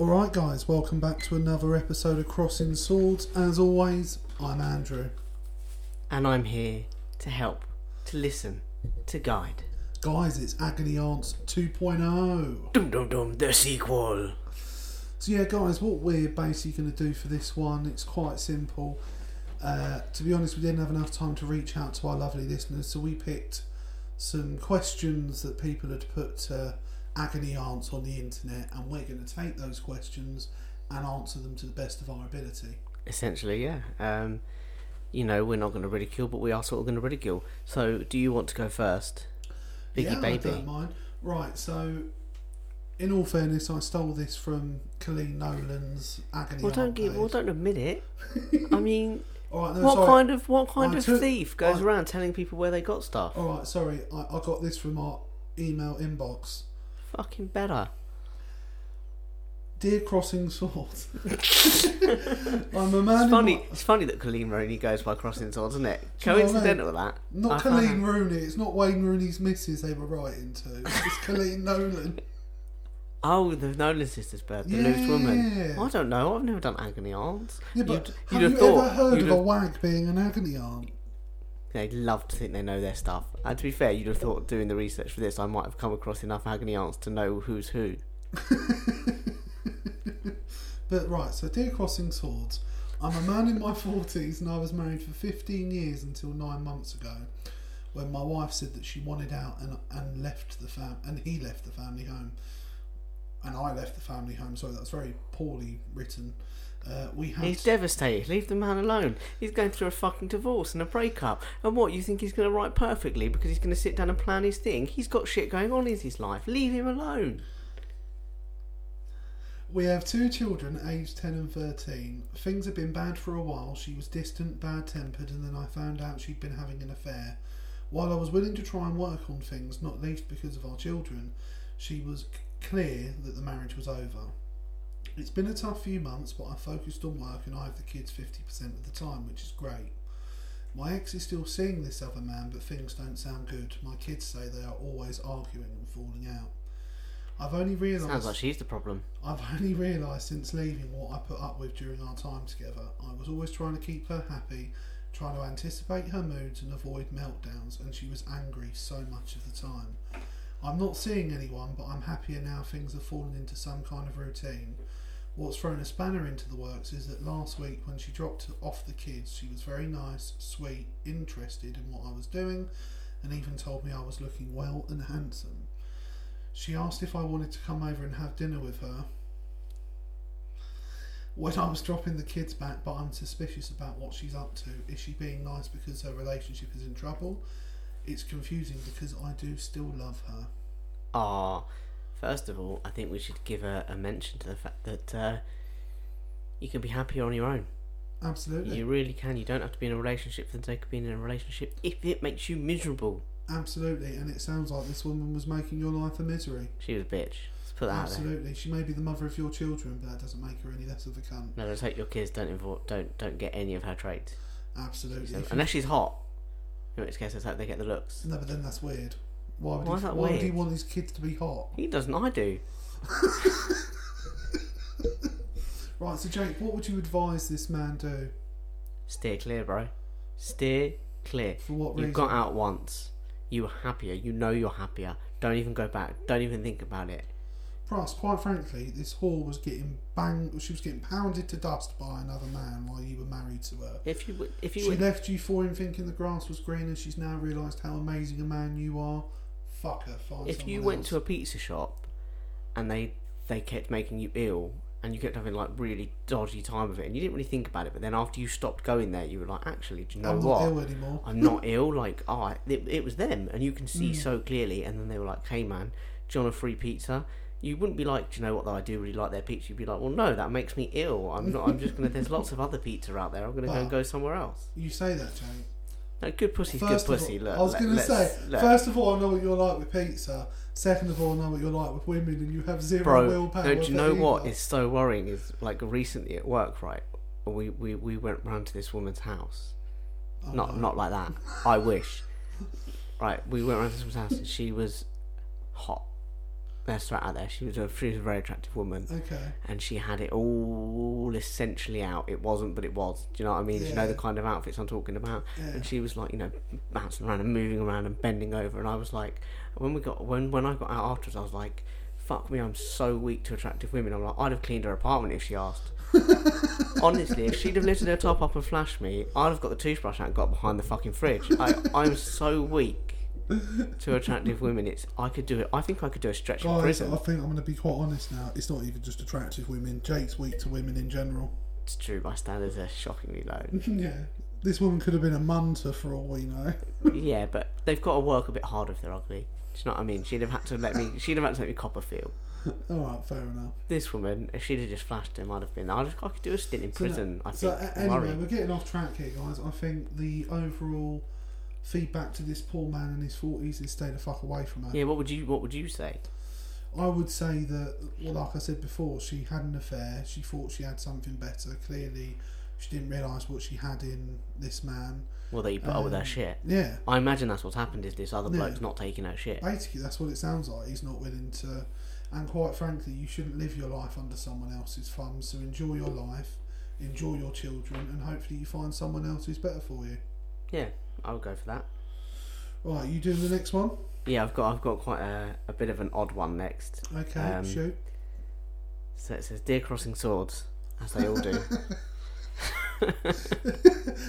Alright, guys, welcome back to another episode of Crossing Swords. As always, I'm Andrew. And I'm here to help, to listen, to guide. Guys, it's Agony Aunts 2.0. Dum dum dum, the sequel. So, yeah, guys, what we're basically going to do for this one, it's quite simple. Uh, to be honest, we didn't have enough time to reach out to our lovely listeners, so we picked some questions that people had put uh, agony aunts on the internet, and we're going to take those questions and answer them to the best of our ability. Essentially, yeah. Um, you know, we're not going to ridicule, but we are sort of going to ridicule. So, do you want to go first? Biggie yeah, baby. I don't mind. Right, so in all fairness, I stole this from Coleen Nolan's Agony Well, don't give. Well, don't admit it. I mean, right, no, what sorry. kind of what kind I of took- thief goes I- around telling people where they got stuff? All right, sorry, I, I got this from our email inbox. Fucking better. Dear Crossing Swords, I'm a man. It's funny. my- It's funny that Coleen Rooney goes by crossing swords, isn't it? Do you know I mean? Coincidental that. Not found Coleen Rooney. It's not Wayne Rooney's missus they were writing to. It's Coleen Nolan. Oh, the Nolan sisters' birth, the loose woman. Yeah. I don't know. I've never done agony aunts. Yeah, but You'd- have you'd you thought- ever heard of a wag being an agony aunt? They love to think they know their stuff. And to be fair, you'd have thought doing the research for this, I might have come across enough agony aunts to know who's who. But right, so dear Crossing Swords, I'm a man in my forties and I was married for 15 years until nine months ago, when my wife said that she wanted out and and left the fam and he left the family home, and I left the family home. Sorry, that was very poorly written. Uh, we had He's devastated. Leave the man alone. He's going through a fucking divorce and a breakup. And what, you think he's going to write perfectly because he's going to sit down and plan his thing? He's got shit going on in his life. Leave him alone. We have two children, aged 10 and 13. Things had been bad for a while. She was distant, bad tempered, and then I found out she'd been having an affair. While I was willing to try and work on things, not least because of our children, she was clear that the marriage was over. It's been a tough few months, but I focused on work and I have the kids 50% of the time, which is great. My ex is still seeing this other man, but things don't sound good. My kids say they are always arguing and falling out. I've only realised. Sounds like she's the problem. I've only realised since leaving what I put up with during our time together. I was always trying to keep her happy, trying to anticipate her moods and avoid meltdowns, and she was angry so much of the time. I'm not seeing anyone, but I'm happier now things have fallen into some kind of routine. What's thrown a spanner into the works is that last week, when she dropped off the kids, she was very nice, sweet, interested in what I was doing, and even told me I was looking well and handsome. She asked if I wanted to come over and have dinner with her. When I was dropping the kids back, but I'm suspicious about what she's up to. Is she being nice because her relationship is in trouble? It's confusing because I do still love her. Ah, first of all, I think we should give a, a mention to the fact that uh, you can be happier on your own. Absolutely. You really can. You don't have to be in a relationship for the sake of being in a relationship if it makes you miserable. Absolutely. And it sounds like this woman was making your life a misery. She was a bitch. Let's put that out there. Absolutely. She may be the mother of your children, but that doesn't make her any less of a cunt. No, let's hope your kids don't involve, don't don't get any of her traits. Absolutely. So- If you- unless she's hot, in which case let's they get the looks. No, but then that's weird. Why would, Why he, is that why would he want his kids to be hot? He doesn't. I do. Right, so Jake, what would you advise this man do? Steer clear, bro. Steer clear. For what reason? You've got out once. You were happier. You know you're happier. Don't even go back. Don't even think about it. Plus, quite frankly, this whore was getting banged. She was getting pounded to dust by another man while you were married to her. If you if you She were- left you for him thinking the grass was greener. She's now realised how amazing a man you are. Fuck her. Find if you went else. to a pizza shop and they they kept making you ill and you kept having like really dodgy time of it and you didn't really think about it but then after you stopped going there you were like actually do you know I'm what not ill anymore. I'm not ill like oh I- it, it was them and you can see Mm. so clearly and then they were like hey man do you want a free pizza you wouldn't be like, do you know what? Though I do really like their pizza. You'd be like, well, no, that makes me ill. I'm not. I'm just gonna. There's lots of other pizza out there. I'm gonna go and go somewhere else. You say that, Jake. No, good pussy's First good of pussy. all, look, I was let- going to let's- say, look. first of all, I know what you're like with pizza. Second of all, I know what you're like with women, and you have zero bro. willpower. No, do you know what either. is so worrying? Is like recently at work, right? We we, we went round to this woman's house. Oh, not no. not like that. I wish. Right, we went round to this woman's house and she was hot. Let's out there. She was a she was a very attractive woman, Okay. and she had it all essentially out. It wasn't, but it was. Do you know what I mean? Do you know the kind of outfits I'm talking about? Yeah. And she was like, you know, bouncing around and moving around and bending over, and I was like, when we got when when I got out afterwards, I was like, fuck me, I'm so weak to attractive women. I'm like, I'd have cleaned her apartment if she asked. Honestly, if she'd have lifted her top up and flashed me, I'd have got the toothbrush out and got behind the fucking fridge. I, I'm so weak to attractive women. It's I could do it. I think I could do a stretch in prison. I think I'm going to be quite honest now. It's not even just attractive women. Jake's weak to women in general. It's true. My standards are shockingly low. yeah. This woman could have been a munter for all we know. yeah, but they've got to work a bit harder if they're ugly. Do you know what I mean? She'd have had to let me. She'd have had to let me cop a feel. All right, fair enough. This woman, if she'd have just flashed him, I'd have been. I'd have, I could do a stint in So prison. I So think. a- anyway, worry. we're getting off track here, guys. I think the overall feedback to this poor man in his forties is stay the fuck away from her. Yeah. What would you What would you say? I would say that, well, like I said before, she had an affair. She thought she had something better. Clearly, she didn't realise what she had in this man. Well, that you put up with her Um, shit. Yeah, I imagine that's what's happened. Is this other Yeah. bloke's not taking her shit? basically, that's what it sounds like. He's not willing to. And quite frankly, you shouldn't live your life under someone else's thumbs. So enjoy your life, enjoy your children, and hopefully you find someone else who's better for you. Yeah, I would go for that. Right, you doing the next one? Yeah, I've got I've got quite a, a bit of an odd one next. Okay, Um, shoot. So it says, "Dear Crossing Swords," as they all do.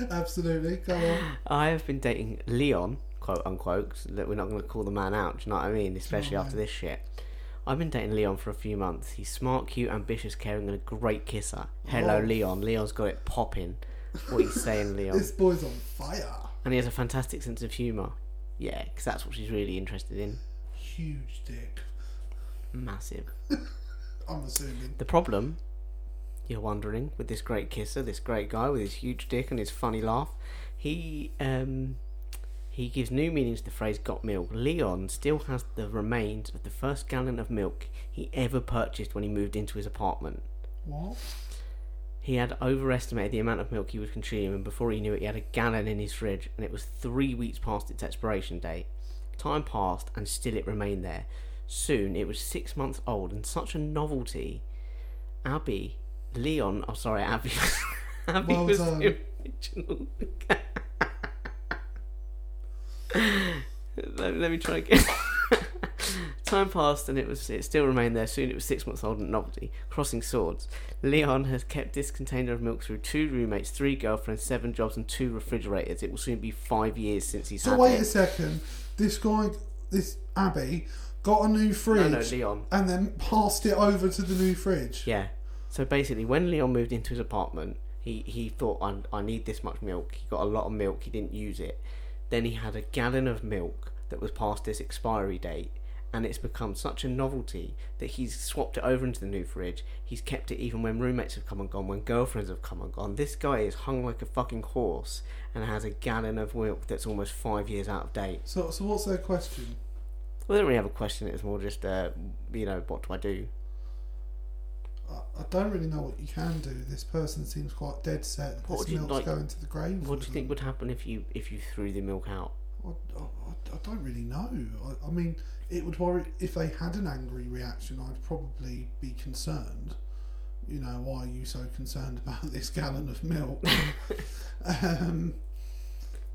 Absolutely. Go on. I have been dating Leon, quote unquote. That we're not going to call the man out. Do you know what I mean? Especially Right. after this shit. I've been dating Leon for a few months. He's smart, cute, ambitious, caring, and a great kisser. Hello, Oh. Leon. Leon's got it popping. What are you saying, Leon? This boy's on fire. And he has a fantastic sense of humour. Yeah, because that's what she's really interested in. Huge dick. Massive. I'm assuming. The problem, you're wondering, with this great kisser, this great guy with his huge dick and his funny laugh, he um he gives new meanings to the phrase "got milk." Leon still has the remains of the first gallon of milk he ever purchased when he moved into his apartment. What? He had overestimated the amount of milk he would consume, and before he knew it, he had a gallon in his fridge, and it was three weeks past its expiration date. Time passed, and still it remained there. Soon, it was six months old, and such a novelty. Abby, Leon, oh sorry, Abby. Abby Well was done. the original. let, let me try again. Time passed and it was it still remained there. Soon it was six months old and novelty. Crossing swords. Leon has kept this container of milk through two roommates, three girlfriends, seven jobs, and two refrigerators. It will soon be five years since he's So had wait it. a second. This guy, this Abby, got a new fridge no, no, Leon. and then passed it over to the new fridge. Yeah. So basically, when Leon moved into his apartment, he, he thought, I, I need this much milk. He got a lot of milk, he didn't use it. Then he had a gallon of milk that was past its expiry date, and it's become such a novelty that he's swapped it over into the new fridge. He's kept it even when roommates have come and gone, when girlfriends have come and gone. This guy is hung like a fucking horse and has a gallon of milk that's almost five years out of date. So, so what's their question? Well, they don't really have a question, it's more just, uh, you know, what do I do? I, I don't really know what you can do. This person seems quite dead set. that What This milk's like- going to the grave. What do you think would happen if you if you threw the milk out? I, I, I- I don't really know. I, I mean, it would worry if they had an angry reaction. I'd probably be concerned. You know, why are you so concerned about this gallon of milk? um,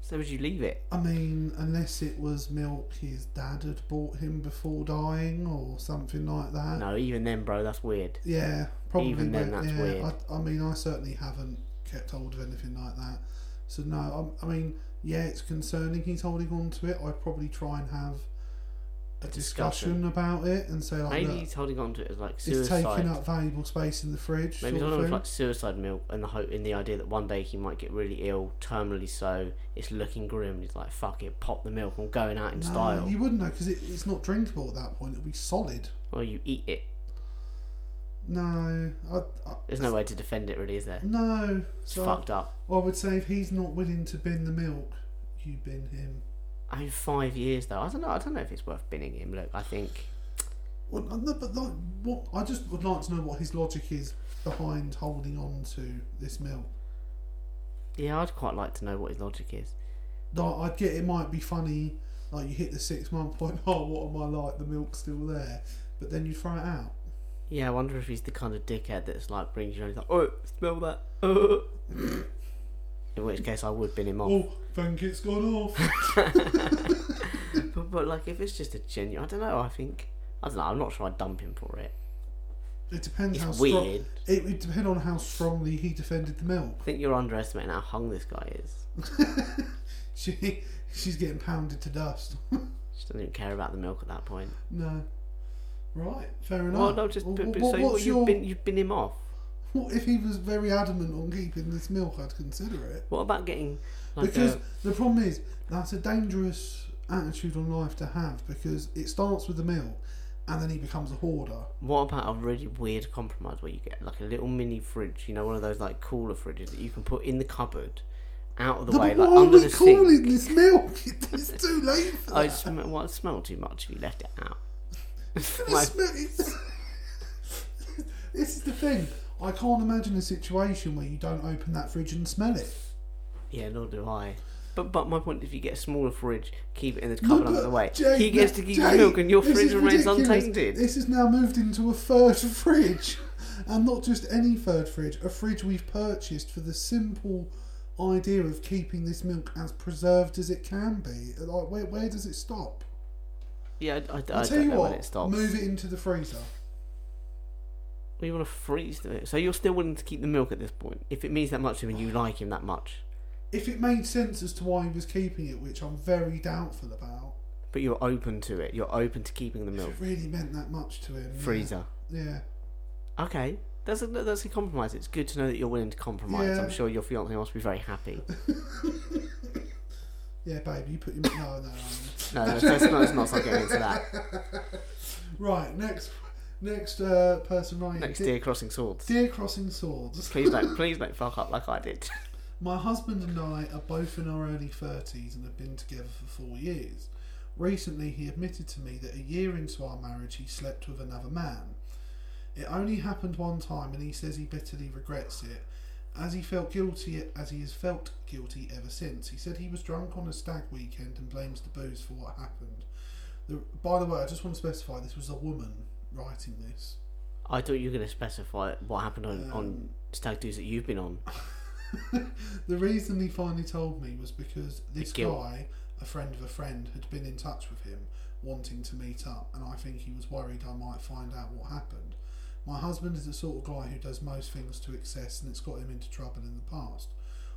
So would you leave it? I mean, unless it was milk his dad had bought him before dying or something like that. No, even then, bro, that's weird. Yeah, probably. Even then, that's yeah, weird. I, I mean, I certainly haven't kept hold of anything like that. So no, I, I mean, yeah, it's concerning. He's holding on to it. I'd probably try and have a discussion, Discussion. about it and say like, Maybe look, he's holding on to it as like suicide. it's taking up valuable space in the fridge. Maybe he's holding of on to like suicide milk and the hope in the idea that one day he might get really ill, terminally so. It's looking grim. He's like, "Fuck it, pop the milk. I'm going out in no, style." you wouldn't know because it, it's not drinkable at that point. It'll be solid. Or you eat it. No, I, I, There's no way to defend it, really, is there? no. It's So fucked up. I would say if he's not willing to bin the milk, you bin him. I mean, five years though. I don't know. I don't know if it's worth binning him. Look, I think Well, no, but like, what? I just would like to know what his logic is behind holding on to this milk. yeah, I'd quite like to know what his logic is. Like, I get it might be funny, like you hit the six month point. Oh, what am I like? The milk's still there. but then you throw it out. Yeah, I wonder if he's the kind of dickhead that's like brings you and he's like, oh, smell that. Oh. In which case, I would bin him off. Oh, think it's gone off. But, but like, if it's just a genuine, I don't know. I think I don't know. I'm not sure I'd dump him for it. It depends It's how weird. strong. It would depend on how strongly he defended the milk. I think you're underestimating how hung this guy is. She, she's getting pounded to dust. she doesn't even care about the milk at that point. no. Right, fair enough. Well, no, just Well, but, what- so you've your- been you've been him off. What if he was very adamant on keeping this milk? I'd consider it. What about getting like because a, the problem is that's a dangerous attitude on life to have because it starts with the milk and then he becomes a hoarder. what about a really weird compromise where you get like a little mini fridge? You know, one of those like cooler fridges that you can put in the cupboard, out of the No, way, like why under are the we sink. calling this milk? It's too late for I that. smell. Well, it smelled too much if you left it out. My- smell- this is the thing. I can't imagine a situation where you don't open that fridge and smell it. yeah, nor do I. But but my point, is if you get a smaller fridge, keep it in the No, cupboard under the way. He gets to keep milk, and your fridge is remains ridiculous. untainted. This has now moved into a third fridge, and not just any third fridge, a fridge we've purchased for the simple idea of keeping this milk as preserved as it can be. Like, where, where does it stop? Yeah, I, I, I don't tell you know what. when it stops. Move it into the freezer. You want to freeze the milk, so you're still willing to keep the milk at this point. If it means that much to him, and you like him that much, If it made sense as to why he was keeping it, which I'm very doubtful about, but you're open to it. You're open to keeping the if milk. it really meant that much to him. Freezer. Yeah. Okay, that's a that's a compromise. It's good to know that you're willing to compromise. Yeah. I'm sure your fiance must be very happy. Yeah, babe, you put your. No, no, no. No, let's not, let's not start getting into that. Right, next next uh, person writing. Next Dear, dear crossing swords. Dear Crossing Swords. Please don't please don't fuck up like I did. My husband and I are both in our early 30s and have been together for four years. Recently, he admitted to me that a year into our marriage, he slept with another man. It only happened one time, and he says he bitterly regrets it, as he felt guilty, as he has felt guilty ever since. He said he was drunk on a stag weekend and blames the booze for what happened. The, by the way, I just want to specify this was a woman writing this. I thought you were going to specify what happened on, on um, stag do's that you've been on. the reason he finally told me was because this guy, a friend of a friend, had been in touch with him, wanting to meet up, and I think he was worried I might find out what happened. My husband is the sort of guy who does most things to excess, and it's got him into trouble in the past.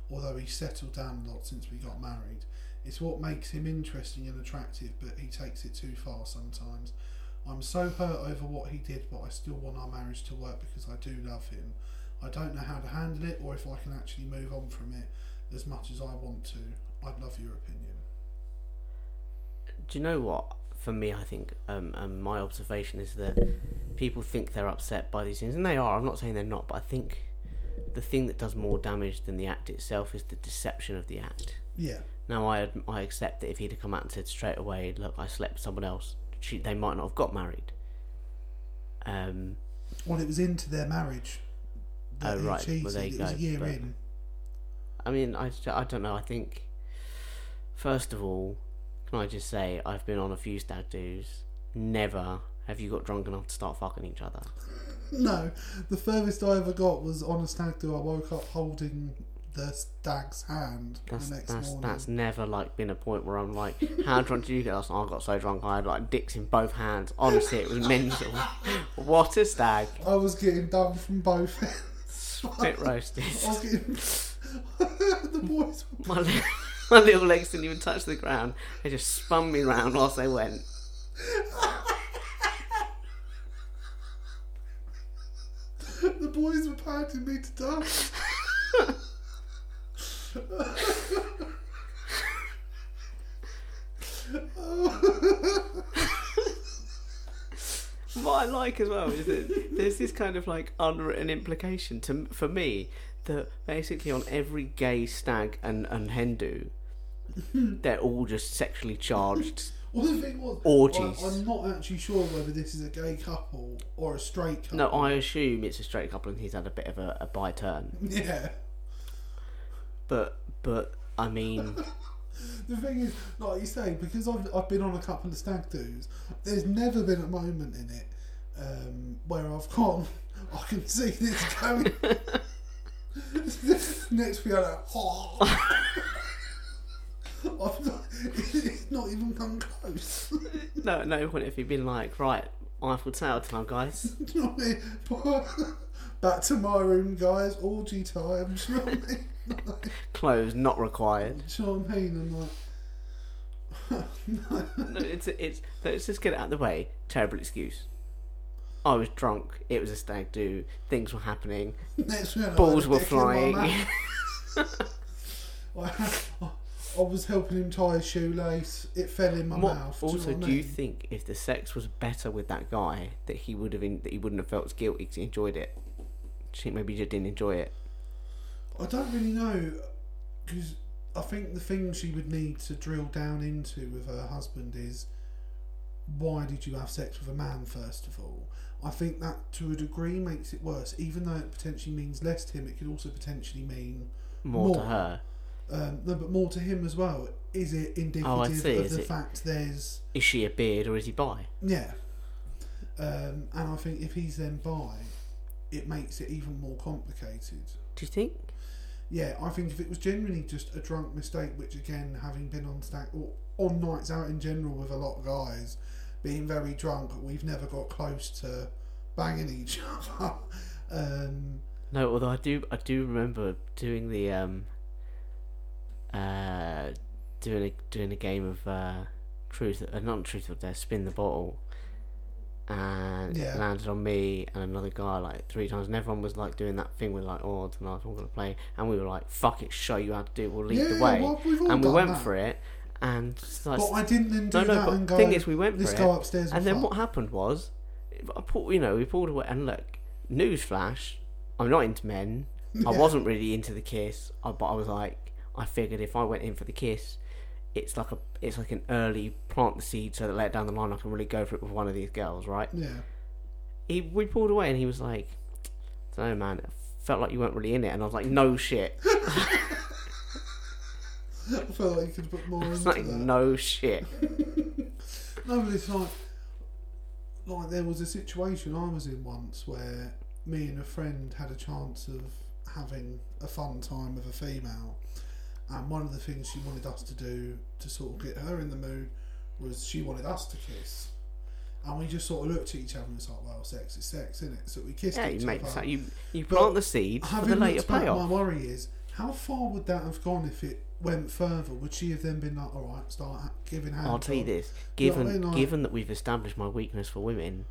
Although he's settled down a lot since we got married, it's what makes him interesting and attractive, but he takes it too far sometimes. I'm so hurt over what he did, but I still want our marriage to work because I do love him. I don't know how to handle it or if I can actually move on from it as much as I want to. I'd love your opinion. Do you know what? For me, I think um, um, my observation is that people think they're upset by these things, and they are. I'm not saying they're not, but I think the thing that does more damage than the act itself is the deception of the act. Yeah, Now, I I accept that if he'd have come out and said straight away, "Look, I slept with someone else," she, they might not have got married. Um, well, it was into their marriage. Oh, right. cheated. Well, there you it was go, a year but- in. I mean, I, I don't know. I think, first of all, can I just say, I've been on a few stag do's. Never have you got drunk enough to start fucking each other. No, the furthest I ever got was on a stag do. I woke up holding the stag's hand That's the next that's morning. that's never like been a point where I'm like, how drunk did you get last night? I got so drunk I had like dicks in both hands. Honestly, it was mental. what a stag! I was getting done from both ends. Spit roasted. I was getting. the boys were My, li- my little legs didn't even touch the ground. They just spun me round whilst they went. The boys were pounding me to death. What I like as well is that there's this kind of like unwritten implication to for me that basically on every gay stag and and hen do, they're all just sexually charged. Well, the thing was, Orgies. I, I'm not actually sure whether this is a gay couple or a straight couple. No, I assume it's a straight couple and he's had a bit of a, a by turn. Yeah. But but I mean, The thing is, like you say, because I've, I've been on a couple of stag do's, there's never been a moment in it um, where I've gone, I can see this going. Next we are like, oh. I've not, it's not even come close. No, no, wouldn't if you've been like, right, Eiffel Tower time, guys. Do you know what I mean? Back to my room, guys. Orgy time. Do you know what I mean? Clothes not required. Do you know what I mean? I'm like, No, it's it's. Let's just get it out of the way. Terrible excuse. I was drunk. It was a stag do. Things were happening. next Balls were dick in my flying. I, I was helping him tie his shoelace. It fell in my What- mouth. Do also, you know do I you think if the sex was better with that guy, that he would have in, that he wouldn't have felt guilty because he enjoyed it? Do you think maybe he just didn't enjoy it? I don't really know because I think the thing she would need to drill down into with her husband is why did you have sex with a man first of all? I think that to a degree makes it worse, even though it potentially means less to him. It could also potentially mean More, to her. um, no, but more to him as well. Is it indicative Oh, of is the it- fact there's Is she a beard or is he bi? yeah? Um, and I think if he's then bi, it makes it even more complicated. Do you think? Yeah, I think if it was genuinely just a drunk mistake, which again, having been on stack or on nights out in general with a lot of guys, being very drunk, we've never got close to banging each other. um, No, although I do, I do remember doing the um, uh, doing a doing a game of uh, truth, uh, not truth or dare, spin the bottle, and Yeah. it landed on me and another guy like three times, and everyone was like doing that thing with like, oh, tonight I'm gonna play, and we were like, fuck it, show you how to do, it, we'll lead yeah, the way, well, and we went that. for it, and it's like, But I didn't then do no, no, that but and go. thing is, we went for Let's it, go upstairs. and then fuck." what happened was, I pulled, you know, we pulled away, and look, newsflash, I'm not into men. I wasn't really into the kiss, but I was like, I figured if I went in for the kiss, it's like a, it's like an early plant the seed so that later down the line I can really go for it with one of these girls, right? Yeah. He, we pulled away, and he was like, I don't know, man. It felt like you weren't really in it, and I was like, no shit. I felt like you could put more It's into like that. no shit. No, but it's like, like there was a situation I was in once where me and a friend had a chance of having a fun time with a female, and one of the things she wanted us to do to sort of get her in the mood was she wanted us to kiss. And we just sort of looked at each other and was like, well, sex is sex, isn't it? So we kissed Yeah, each you make other. so you you But plant the seed for the later back, my worry is how far would that have gone if it went further? Would she have then been like, all right, start giving hands? I'll tell you on?" this: You know I given mean? Like- given that we've established my weakness for women,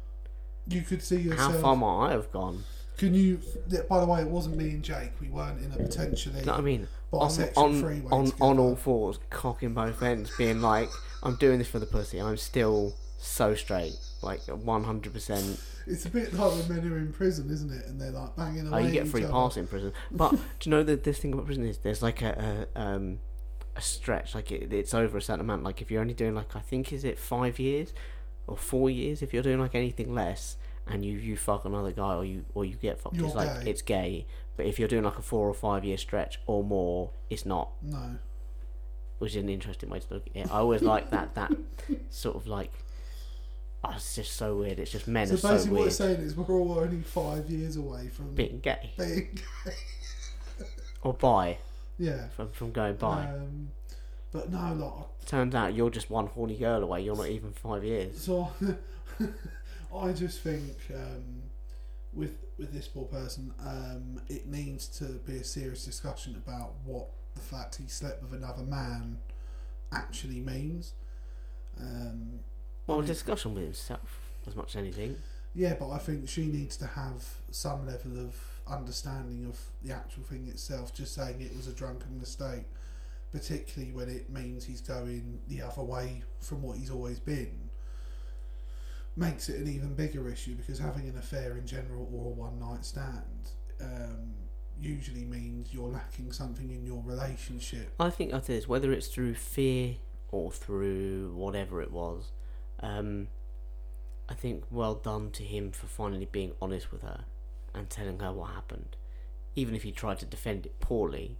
You could see yourself. how far might I have gone? Can you? By the way, it wasn't me and Jake. We weren't in a potentially Do you know what I mean? On bisexual on freeway on, on all fours, cocking both ends, being like, "I'm doing this for the pussy," I'm still so straight, like 100. percent It's a bit like when men are in prison, isn't it? And they're like banging Oh, away. you get free pass in prison. But do you know that this thing about prison is there's like a, a um a stretch, like it, it's over a certain amount. Like if you're only doing like I think is it five years or four years. If you're doing like anything less and you you fuck another guy or you or you get fucked, You're it's like gay. it's gay. But if you're doing like a four or five year stretch or more, it's not. No. Which is an interesting way to look at it. I always like that that sort of like. Oh, it's just so weird. It's just men So are so basically, what weird. it's saying is we're all only five years away from Being gay being. gay. or bi Yeah. from from going bi. Um, but no, like Turns out you're just one horny girl away. You're not even five years. So I just think um, with with this poor person, um, it needs to be a serious discussion about what the fact he slept with another man actually means. Um, Well, discussion with himself as much as anything. yeah, but I think she needs to have some level of understanding of the actual thing itself. Just saying it was a drunken mistake, particularly when it means he's going the other way from what he's always been, makes it an even bigger issue because having an affair in general or a one night stand um, usually means you're lacking something in your relationship. I think that is whether it's through fear or through whatever it was. Um, I think well done to him for finally being honest with her and telling her what happened, even if he tried to defend it poorly.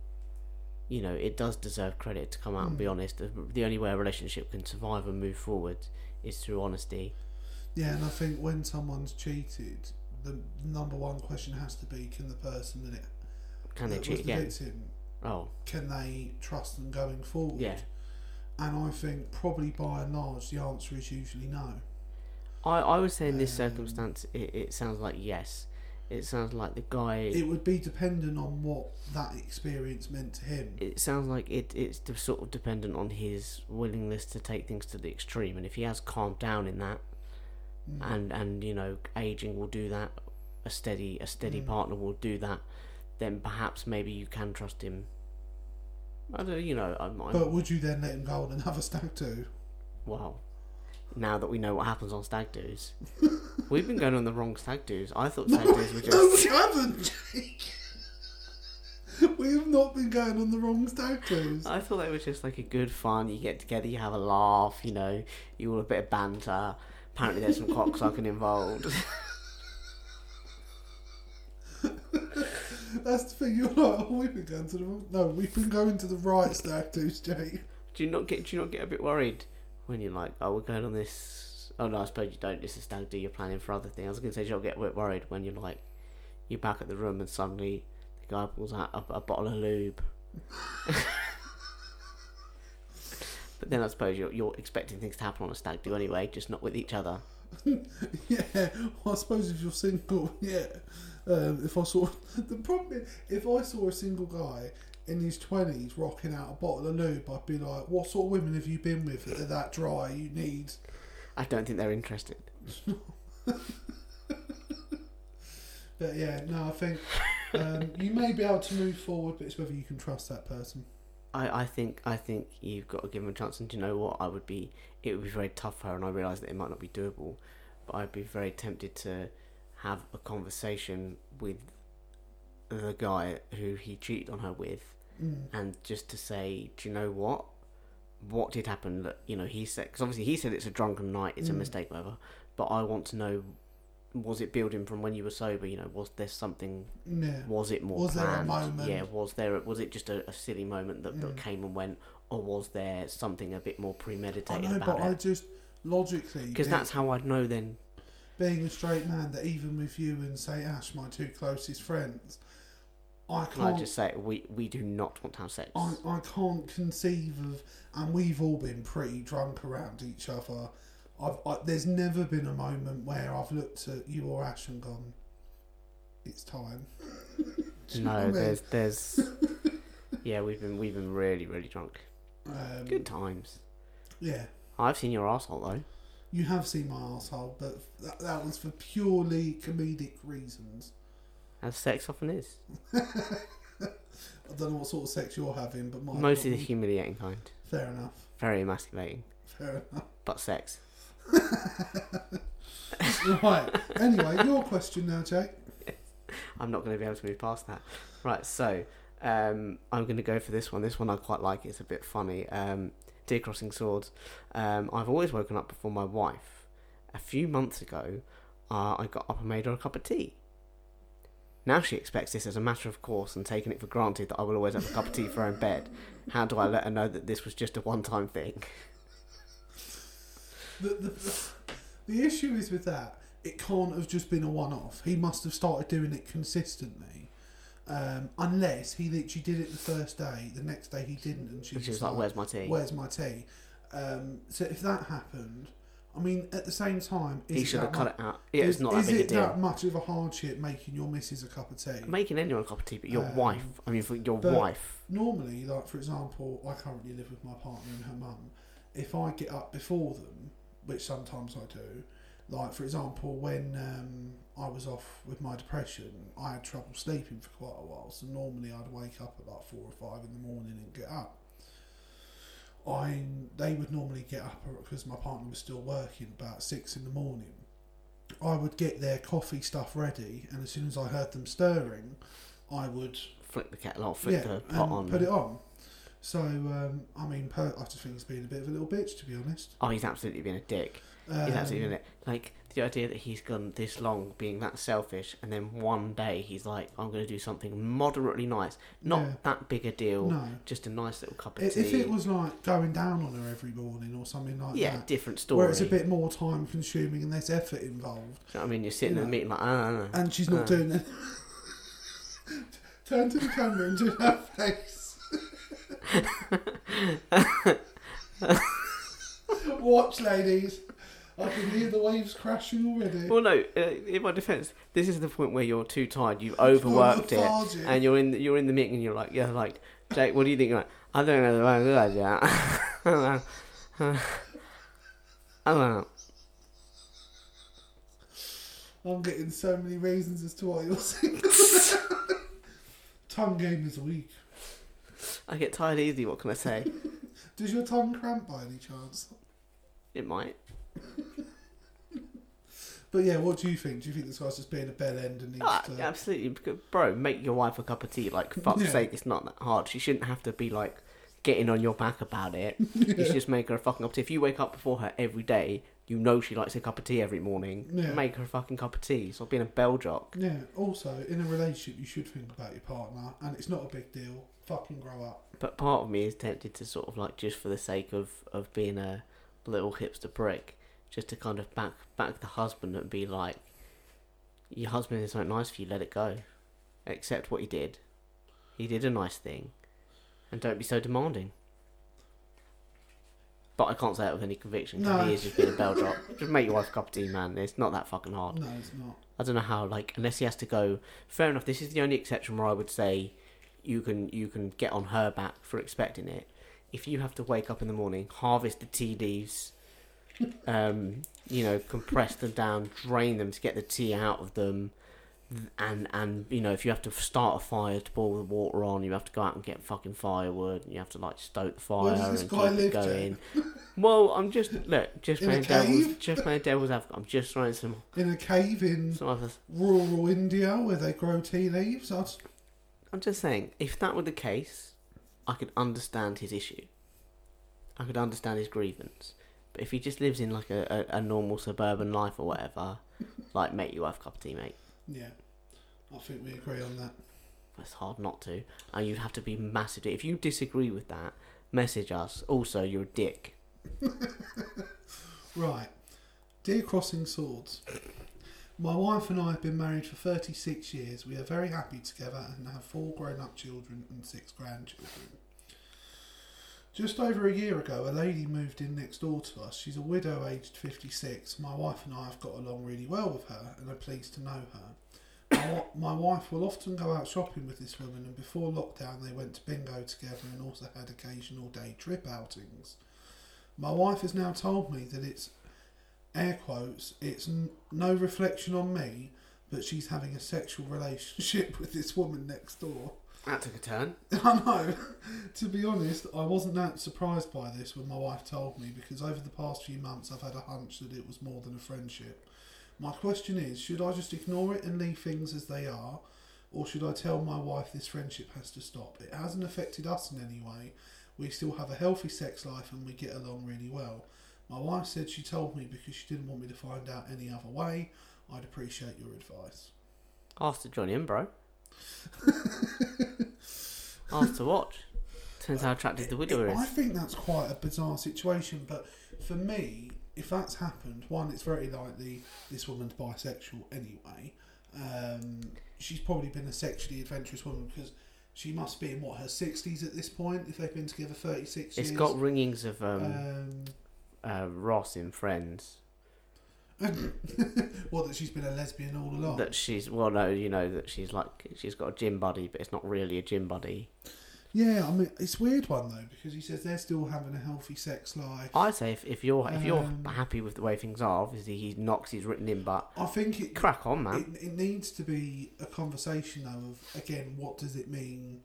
You know, it does deserve credit to come out and be Mm. honest. The only way a relationship can survive and move forward is through honesty. Yeah, and I think when someone's cheated, the number one question has to be: Can the person that it Can they that cheat was the again? victim Oh, can they trust them going forward? Yeah. And I think probably by and large the answer is usually no. I, I would say in this Um, circumstance, it, it sounds like yes. It sounds like the guy. It would be dependent on what that experience meant to him. it sounds like it, it's de- sort of dependent on his willingness to take things to the extreme, and if he has calmed down in that, Mm. and and you know, aging will do that, a steady a steady Mm. partner will do that, then perhaps maybe you can trust him. I don't, you know, I'm, I'm But would you then let him go on another stag do? well. Now that we know what happens on stag do's, we've been going on the wrong stag do's. I thought stag do's were just. No, we haven't, we have not been going on the wrong stag do's. I thought they were just like a good fun. You get together, you have a laugh, you know, you all a bit of banter. Apparently, there's some cocksucking involved. That's the thing. You're like, oh, we've been going to the wrong. No, we've been going to the right do's, Jake. do you not get? Do you not get a bit worried when you're like, oh, we're going on this? Oh no, I suppose you don't. This is stag do. You're planning for other things. I was going to say, do you not get a bit worried when you're like, you're back at the room and suddenly the guy pulls out a, a bottle of lube. but then I suppose you're you're expecting things to happen on a stag do anyway, just not with each other. Yeah, well, I suppose if you're single, yeah. Um, if I saw the problem, is, if I saw a single guy in his twenties rocking out a bottle of lube, I'd be like, "What sort of women have you been with that are that dry? You need." I don't think they're interested. But yeah, no, I think um, you may be able to move forward, but it's whether you can trust that person. I, I think I think you've got to give him a chance. And do you know what? I would be. It would be very tough for her, and I realise that it might not be doable. But I'd be very tempted to have a conversation with the guy who he cheated on her with, Mm. and just to say, do you know what? What did happen? That you know he said because obviously he said it's a drunken night, it's a Mm. mistake, whatever. But I want to know. Was it building from when you were sober? You know, was there something Yeah. was it more Was there a planned? moment? Yeah, was there? Was it just a, a silly moment that, that Mm. came and went, or was there something a bit more I premeditated know, but about I just logically Because that's how I'd know. Then being a straight man that even with you and say Ash, my two closest friends, I can I can't. just say we we do not want to have sex. I, I can't conceive of, and we've all been pretty drunk around each other. I've, I, there's never been a moment where I've looked at you or Ash and gone, "It's time." Do you know what I no, there's there's yeah, we've been we've been really really drunk. Um, Good times. Yeah, I've seen your asshole though. you have seen my asshole, but that, that was for purely comedic reasons. As sex often is. I don't know what sort of sex you're having, but Mostly the humiliating kind. Fair enough. Very emasculating, Fair enough. but sex. right. Anyway, your question now, Jake. I'm not going to be able to move past that. Right, so um, I'm going to go for this one. This one I quite like. It's a bit funny. Um, Crossing Swords. Um, I've always woken up before my wife. A few months ago, uh, I got up and made her a cup of tea. Now she expects this as a matter of course and taking it for granted that I will always have a cup of tea for her in bed. How do I let her know that this was just a one time thing? The, the, the, issue is with that, it can't have just been a one off. He must have started doing it consistently. Um, unless he literally did it the first day, the next day he didn't, and she Which was is like, where's my tea? Where's my tea? Um, so if that happened, I mean, at the same time, is he should have cut mu- it out. Yeah, is, it's not that is big a it deal. that much of a hardship making your missus a cup of tea? Making anyone a cup of tea, but your Um, wife. I mean, for your wife. normally, like for example, I currently live with my partner and her mum. If I get up before them, which sometimes I do, like for example, when um, I was off with my depression, I had trouble sleeping for quite a while. So normally, I'd wake up at like four or five in the morning and get up. I they would normally get up because my partner was still working about six in the morning. I would get their coffee stuff ready, and as soon as I heard them stirring, I would Flick the kettle on, flick the and pot on. put it on. So um, I mean, per, I just think he's being a bit of a little bitch, to be honest. Oh, he's absolutely been a dick. He's absolutely Um, in it. Like the idea that he's gone this long being that selfish, and then one day he's like, "I'm going to do something moderately nice, not Yeah. that big a deal, No. just a nice little cup of If tea." if it was like going down on her every morning or something like yeah, that, yeah, different story. where it's a bit more time consuming and there's effort involved, you know I mean? You're sitting you in a meeting like, ah, ah, and she's not Uh. doing it. Turn to the camera and do her face. Watch, ladies. I can hear the waves crashing already. Well, no. Uh, in my defence, this is the point where you're too tired. You've overworked it, and you're in. The, you're in the meeting, and you're like, yeah, like Jake. What do you think? You're like, I don't know the way good idea. I don't know. I don't know. I'm getting so many reasons as to why you're single. tongue game is weak. I get tired easy. What can I say? Does your tongue cramp by any chance? It might. But yeah, what do you think? Do you think this guy's just being a bell end and needs Ah, to? absolutely, bro. Make your wife a cup of tea. Like, fuck's Yeah. sake, it's not that hard. She shouldn't have to be like getting on your back about it. You should just make her a fucking cup of tea. If you wake up before her every day, you know she likes a cup of tea every morning. Yeah. Make her a fucking cup of tea. Stop being a bell jock. Yeah. Also, in a relationship, you should think about your partner, and it's not a big deal. Fucking grow up. But part of me is tempted to sort of like just for the sake of of being a little hipster prick, just to kind of back back the husband and be like, your husband is something nice for you. Let it go. Accept what he did. He did a nice thing, and don't be so demanding. But I can't say that with any conviction because No. he is just being a bell drop. Just make your wife a cup of tea, man. It's not that fucking hard. No, it's not. I don't know how like unless he has to go. Fair enough. This is the only exception where I would say you can you can get on her back for expecting it. If you have to wake up in the morning, harvest the tea leaves, um, you know, compress them down, drain them to get the tea out of them, and and you know if you have to start a fire to boil the water on, you have to go out and get fucking firewood, and you have to like stoke the fire Where does this and guy keep it live, going. Well, I'm just look, just In playing devil's, just playing devil's advocate. I'm just throwing some In a cave in some other rural India where they grow tea leaves. I'd... I'm just saying, if that were the case, I could understand his issue. I could understand his grievance. But if he just lives in like a, a, a normal suburban life or whatever, like, mate, you have a cup of tea, mate. Yeah, I think we agree on that. It's hard not to. And you'd have to be massively. If you disagree with that, message us. Also, you're a dick. Right. Dear Crossing Swords, my wife and I have been married for 36 years. We are very happy together and have four grown up children and six grandchildren. Just over a year ago, a lady moved in next door to us. She's a widow aged 56. My wife and I have got along really well with her and are pleased to know her. My, wife will often go out shopping with this woman, and before lockdown, they went to bingo together and also had occasional day trip outings. My wife has now told me that it's air quotes, it's n- no reflection on me, but she's having a sexual relationship with this woman next door. That took a turn. I know. to be honest, I wasn't that surprised by this when my wife told me because over the past few months I've had a hunch that it was more than a friendship. My question is should I just ignore it and leave things as they are, or should I tell my wife this friendship has to stop? It hasn't affected us in any way. We still have a healthy sex life and we get along really well. My wife said she told me because she didn't want me to find out any other way. I'd appreciate your advice. To join in, bro. To watch. Turns how attractive the widower I think that's quite a bizarre situation, but for me, if that's happened, one, it's very likely this woman's bisexual anyway. Um, she's probably been a sexually adventurous woman because she must be in what her sixties at this point. If they've been together thirty six It's years, got ringings of um, um, uh, Ross in Friends. what that she's been a lesbian all along. That she's well, no, you know that she's like she's got a gym buddy, but it's not really a gym buddy. yeah, I mean it's a weird one though because he says they're still having a healthy sex life. I say if, if you're if you're Um, happy with the way things are, obviously he knocks he's written in, but I think it crack on, man. It, it needs to be a conversation though of again what does it mean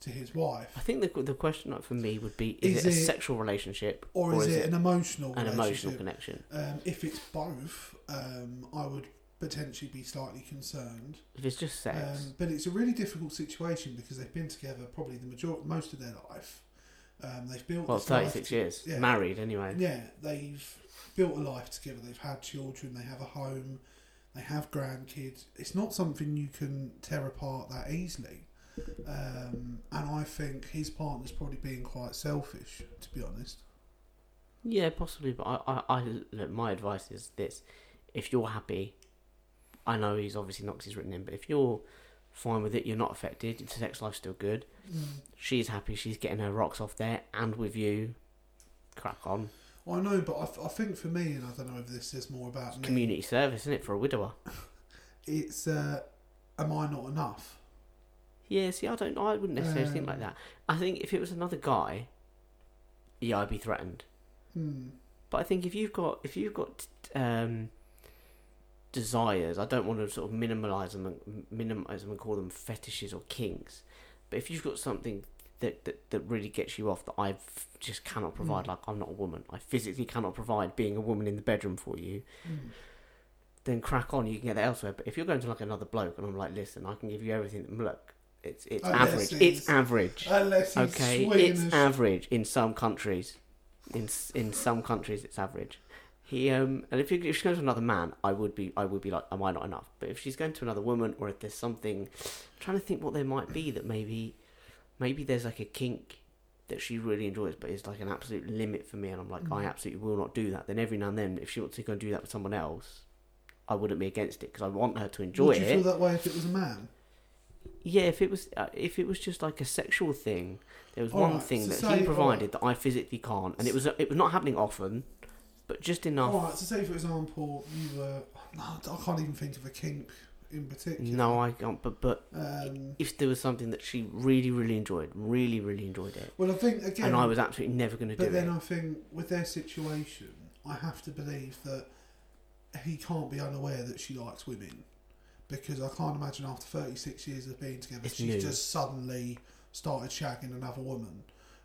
to his wife I think the the question for me would be: Is, Is it a it- sexual relationship or, is, it, an emotional an emotional connection? Um, if it's both, um, I would potentially be slightly concerned. If it's just sex, Um, but it's a really difficult situation because they've been together probably the majority, most of their life. Um, they've built. well, thirty six years, yeah. married anyway. Yeah, they've built a life together. They've had children. They have a home. They have grandkids. It's not something you can tear apart that easily. Um, and I think his partner's probably being quite selfish, to be honest. Yeah, possibly, but I, I, I look, my advice is this: if you're happy, I know he's obviously not 'cause he's written in, but if you're fine with it, you're not affected. Your sex life's still good. She's happy. She's getting her rocks off there, and with you, crack on. I know, but I, th- I think for me, and I don't know if this is more about. Community service, isn't it, for a widower? It's uh, am I not enough? Yeah, see, I don't. I wouldn't necessarily think Um, like that. I think if it was another guy, yeah, I'd be threatened. Hmm. But I think if you've got if you've got um, desires, I don't want to sort of minimalize them and minimize them and call them fetishes or kinks. But if you've got something that that, that really gets you off that I just cannot provide, Mm. like I'm not a woman, I physically cannot provide being a woman in the bedroom for you, Hmm. then crack on. You can get that elsewhere. But if you're going to like another bloke and I'm like, listen, I can give you everything. That look, it's it's Unless average. It's average. Okay, it's average in some countries. In in some countries, it's average. He um, and if, you, if she goes to another man, I would be I would be like, am I not enough? But if she's going to another woman, or if there's something, I'm trying to think what there might be that maybe, maybe there's like a kink that she really enjoys, but it's like an absolute limit for me, and I'm like, I Mm. absolutely will not do that. Then every now and then, if she wants to go and do that with someone else, I wouldn't be against it because I want her to enjoy Would you it. feel that way if it was a man? Yeah, if it was uh, if it was just like a sexual thing, there was one Alright, thing so that say- he provided that I physically can't, and it was it was not happening often, but just enough. All right. So say for example, you were. No, I can't even think of a kink in particular. No, I can't. But but Um, if there was something that she really really enjoyed, really really enjoyed it, well, I think again. and I was absolutely never going to do But then it. I think with their situation, I have to believe that he can't be unaware that she likes women, because I can't imagine after thirty six years of being together, It's she's new. just suddenly started shagging another woman.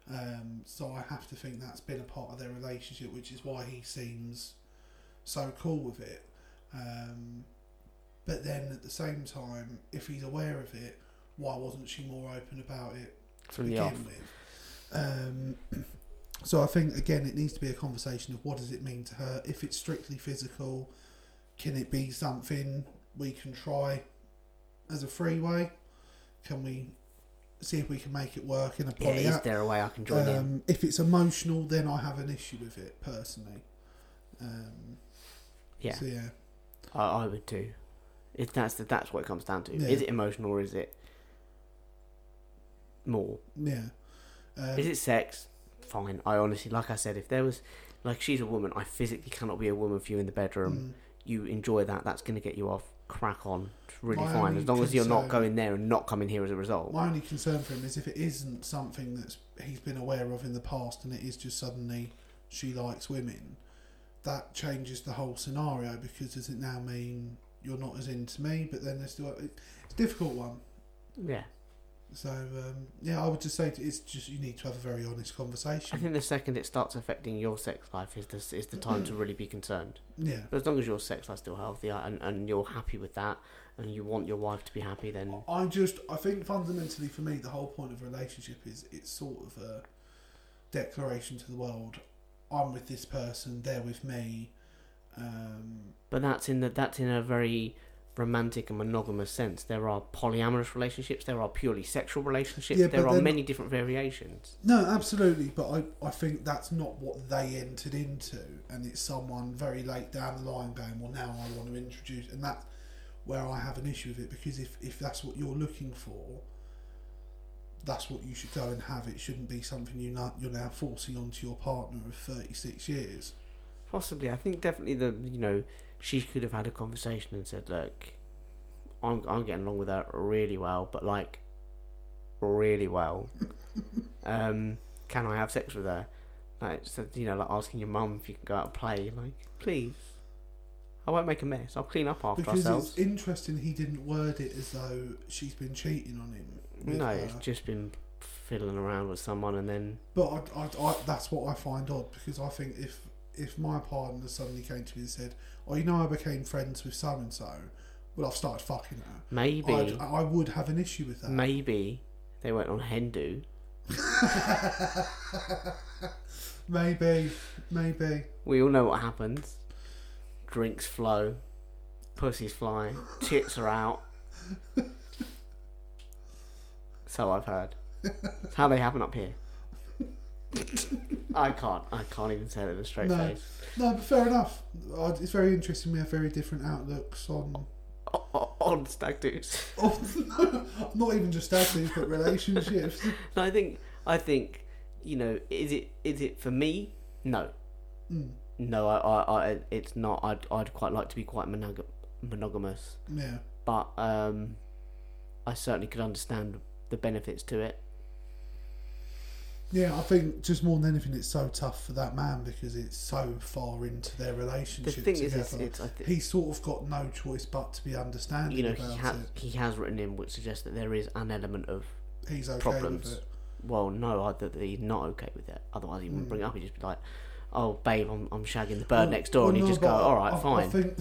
Um, so I have to think that's been a part of their relationship, which is why he seems so cool with it. Um, but then at the same time, if he's aware of it, why wasn't she more open about it to From the begin off. with. Um, so I think again, it needs to be a conversation of what does it mean to her. If it's strictly physical, can it be something we can try as a freeway? Can we see if we can make it work in a Yeah, poly is there a way I can join in? um, if it's emotional, then I have an issue with it personally. Um, Yeah, So yeah, I, I would too. If that's the, that's what it comes down to. Yeah. Is it emotional or is it more? yeah. Um, Is it sex? Fine. I honestly, like I said, if there was, like, she's a woman, I physically cannot be a woman for you in the bedroom. mm, You enjoy that, that's going to get you off. Crack on. It's really My fine. As long as you're not going there and not coming here as a result. My only concern for him is if it isn't something that's he's been aware of in the past, and it is just suddenly she likes women. That changes the whole scenario because does it now mean you're not as into me? But then there's still it's a difficult one. Yeah. So um, yeah, I would just say it's just you need to have a very honest conversation. I think the second it starts affecting your sex life is the, is the time to really be concerned. Yeah. But as long as your sex life's still healthy uh, and, and you're happy with that and you want your wife to be happy, then I just I think fundamentally for me the whole point of a relationship is it's sort of a declaration to the world. I'm with this person, they're with me. Um, But that's in the that's in a very romantic and monogamous sense. There are polyamorous relationships. There are purely sexual relationships. Yeah, there are then- many different variations. no, absolutely, but I, I think that's not what they entered into, and it's someone very late down the line going, well, now I want to introduce, and that's where I have an issue with it because if, if that's what you're looking for, that's what you should go and have. It shouldn't be something you not, you're now forcing onto your partner of 36 years. Possibly, I think definitely the you know she could have had a conversation and said, look, I'm I'm getting along with her really well, but like really well. um, can I have sex with her? Like, so, you know, like asking your mum if you can go out and play. Like, please. I won't make a mess. I'll clean up after Because ourselves. it's interesting he didn't word it as though she's been cheating on him. with No, her. it's just been fiddling around with someone and then But I, I, I, that's what I find odd because I think if if my partner suddenly came to me and said, "Oh, you know, I became friends with so and so," well, I've started fucking her. maybe I'd, I would have an issue with that. maybe they went on hen do maybe, maybe. We all know what happens. Drinks flow, pussies fly, tits are out. So I've heard. It's how they happen up here. I can't. I can't even say it with a straight No. face. No, but fair enough. It's very interesting. We have very different outlooks on. On stag do's. Oh, no, not even just status, but relationships. No, I think. I think. You know, is it is it for me? No, Mm, no. I, I, I it's not. I'd, I'd quite like to be quite monog- monogamous, yeah, but um, I certainly could understand the benefits to it. Yeah. I think just more than anything, it's so tough for that man because it's so far into their relationship. The thing together. is, it's, it's think He's sort of got no choice but to be understanding you know he has he has written in which suggests that there is an element of He's okay problems. with it. well, no, I, that he's not okay with it. Otherwise, he wouldn't Mm. bring it up. He'd just be like, "Oh, babe, I'm, I'm shagging the bird Well- next door," well, and he'd no, just go, "All right, I, fine." I think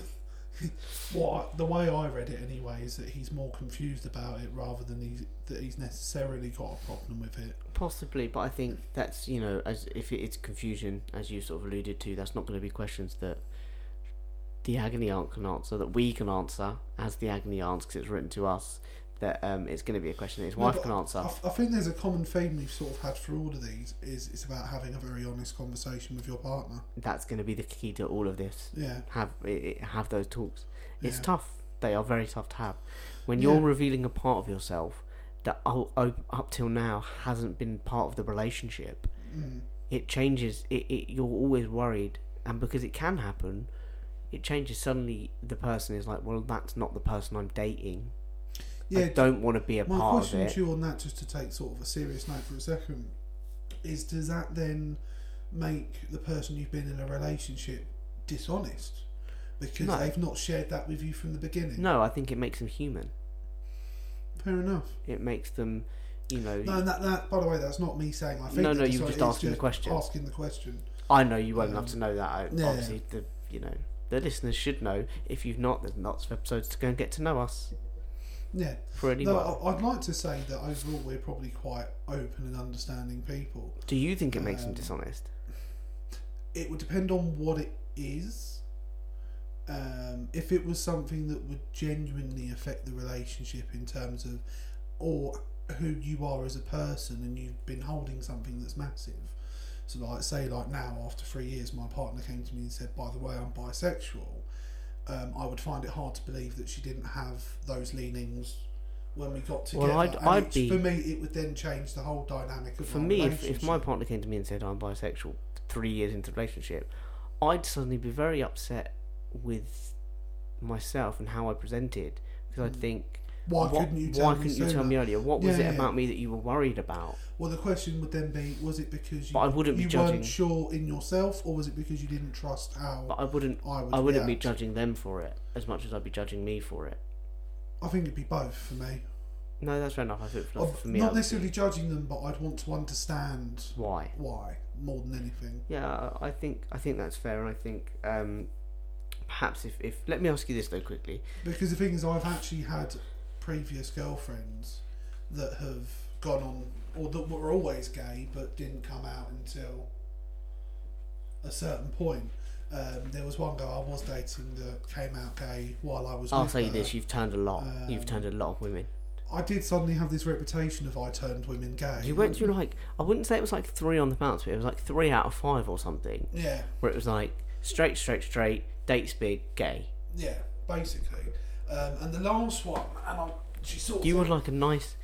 what the way I read it anyway is that he's more confused about it rather than he's that he's necessarily got a problem with it. Possibly, but I think that's you know, as if it's confusion, as you sort of alluded to, that's not going to be questions that the agony aunt can answer, that we can answer as the agony aunt because it's written to us. That um, it's going to be a question that his No, wife can answer. I, I think there's a common theme we've sort of had for all of these is it's about having a very honest conversation with your partner. That's going to be the key to all of this. Yeah, Have have those talks. It's yeah. tough. They are very tough to have. When you're Yeah. revealing a part of yourself that up till now hasn't been part of the relationship, Mm. it changes. It, it you're always worried, and because it can happen, it changes. Suddenly, the person is like, "Well, that's not the person I'm dating. Yeah, I don't want to be a My part of question it." to you on that, just to take sort of a serious note for a second, is does that then make the person you've been in a relationship dishonest because No. they've not shared that with you from the beginning? No, I think it makes them human. Fair enough. It makes them, you know. No, and that, that by the way, that's not me saying I think. No, they're no, you were dishonest, just it's asking the question. Asking the question. I know you well Um, enough to know that. I, yeah. Obviously, the you know the listeners should know. If you've not, there's lots of episodes to go and get to know us. Yeah. Anyone, No, I'd like to say that overall we're probably quite open and understanding people. do you think it makes them um, dishonest? It would depend on what it is. Um, if it was something that would genuinely affect the relationship in terms of, or who you are as a person, and you've been holding something that's massive. So, like, say, like now, after three years, my partner came to me and said, "By the way, I'm bisexual." Um, I would find it hard to believe that she didn't have those leanings when we got Well, together. I'd- And I'd be- for me, it would then change the whole dynamic of For me, if, if my partner came to me and said I'm bisexual three years into the relationship, I'd suddenly be very upset with myself and how I presented because I'd Mm. think, why what- couldn't you tell why me couldn't you tell me earlier? What was Yeah, it yeah. about me that you were worried about? Well, the question would then be: Was it because you, But I wouldn't be judging- weren't sure in yourself, or was it because you didn't trust how But I wouldn't. I would? I wouldn't be judging them for it as much as I'd be judging me for it. I think it'd be both for me. No, that's fair enough. I think for, for me, not necessarily be- judging them, but I'd want to understand why. why more than anything. Yeah, I I think I think that's fair, and I think um, perhaps if, if let me ask you this though quickly. Because the thing is, I've actually had previous girlfriends that have gone on, or that were always gay but didn't come out until a certain point. Um, there was one girl I was dating that came out gay while I was. I'll say her. this: you've turned a lot. you've Um, turned a lot of women. I did suddenly have this reputation of I turned women gay. You went through like I wouldn't say it was like three on the bounce, but it was like three out of five or something, Yeah, where it was like straight, straight, straight, dates big, gay. yeah, basically. Um, and the last one, and I, she sort of You said- were like a nice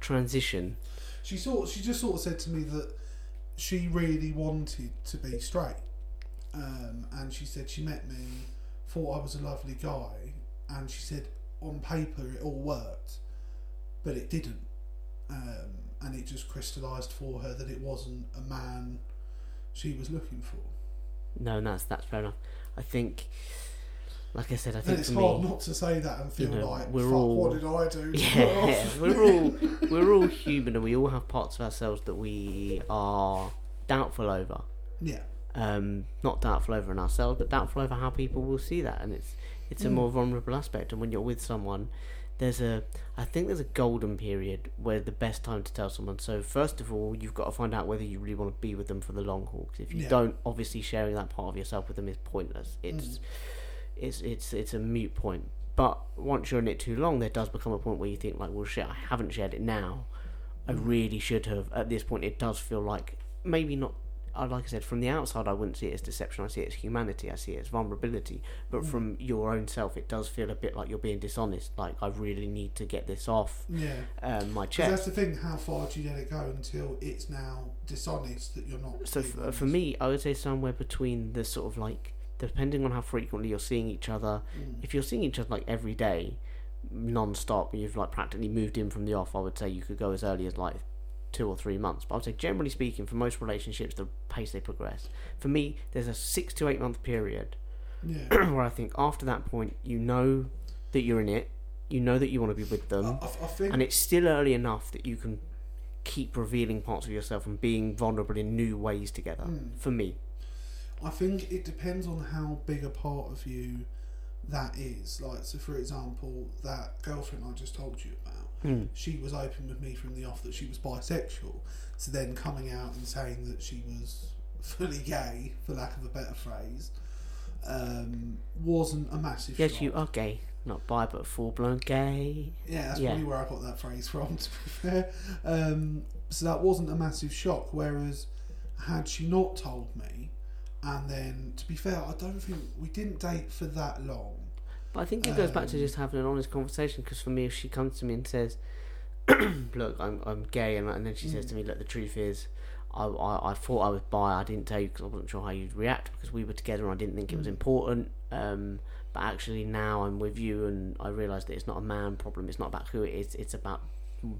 transition. she sort she just sort of said to me that she really wanted to be straight, um, and she said she met me, thought I was a lovely guy, and she said on paper it all worked, but it didn't, um, and it just crystallised for her that it wasn't a man she was looking for. No, that's that's fair enough. I think, like I said, I And think it's hard me, not to say that and feel you know, like, we're all- what did I do? yeah, we're all we're all human, and we all have parts of ourselves that we are doubtful over. yeah, um, not doubtful over in ourselves, but doubtful over how people will see that, and it's it's a Mm. more vulnerable aspect. And when you're with someone there's a I think there's a golden period where the best time to tell someone. So first of all, you've got to find out whether you really want to be with them for the long haul. Because if you Yeah. don't, obviously sharing that part of yourself with them is pointless. It's it's it's it's a mute point. But once you're in it too long, there does become a point where you think like, well, shit, I haven't shared it now. I really should have. At this point, it does feel like maybe not. uh, Like I said, from the outside, I wouldn't see it as deception. I see it as humanity. I see it as vulnerability. But from your own self, it does feel a bit like you're being dishonest. Like I really need to get this off Yeah. um, my chest. that's the thing. How far do you let it go until it's now dishonest that you're not? So f- for me, I would say somewhere between the sort of like, depending on how frequently you're seeing each other. Mm. If you're seeing each other like every day, non-stop, you've like practically moved in from the off, I would say you could go as early as like two or three months. But I would say generally speaking, for most relationships, the pace they progress. For me, there's a six to eight month period yeah. where I think after that point, you know that you're in it, you know that you want to be with them, I, I think. and it's still early enough that you can keep revealing parts of yourself and being vulnerable in new ways together. Mm. For me, I think it depends on how big a part of you that is. Like, so for example, that girlfriend I just told you about, Mm. she was open with me from the off that she was bisexual. So then coming out and saying that she was fully gay, for lack of a better phrase, um, wasn't a massive yes, shock. you are gay, not bi, but full blown gay. Yeah, that's Yeah. probably where I got that phrase from, to be fair. Um, so that wasn't a massive shock. Whereas, had she not told me, and then, to be fair, I don't think we didn't date for that long. But I think it goes back to Um, just having an honest conversation. Because for me, if she comes to me and says, "Look, I'm I'm gay," and, and then she says Mm. to me, "Look, the truth is." I, I, I thought I was bi. I didn't tell you because I wasn't sure how you'd react because we were together and I didn't think it was Mm. important. Um, but actually now I'm with you and I realise that it's not a man problem. It's not about who it is. It's about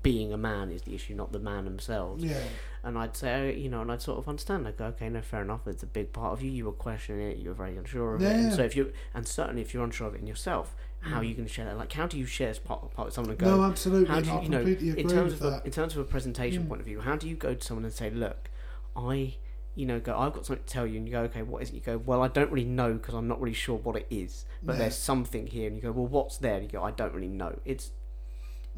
being a man is the issue, not the man themselves. Yeah, And I'd say, you know, and I'd sort of understand. I'd go, okay, no, fair enough. It's a big part of you. You were questioning it. You were very unsure of it. And Yeah. so if you, and certainly if you're unsure of it in yourself, how are you going to share that? Like, how do you share as part, part with someone and go? no, absolutely. how do you, you know, agree in terms with of a, that. in terms of a presentation Mm. point of view, how do you go to someone and say, look, I, you know, go, I've got something to tell you, and you go, okay, what is it? You go, well, I don't really know because I'm not really sure what it is, but Yeah. there's something here, and you go, well, what's there? And you go, I don't really know. It's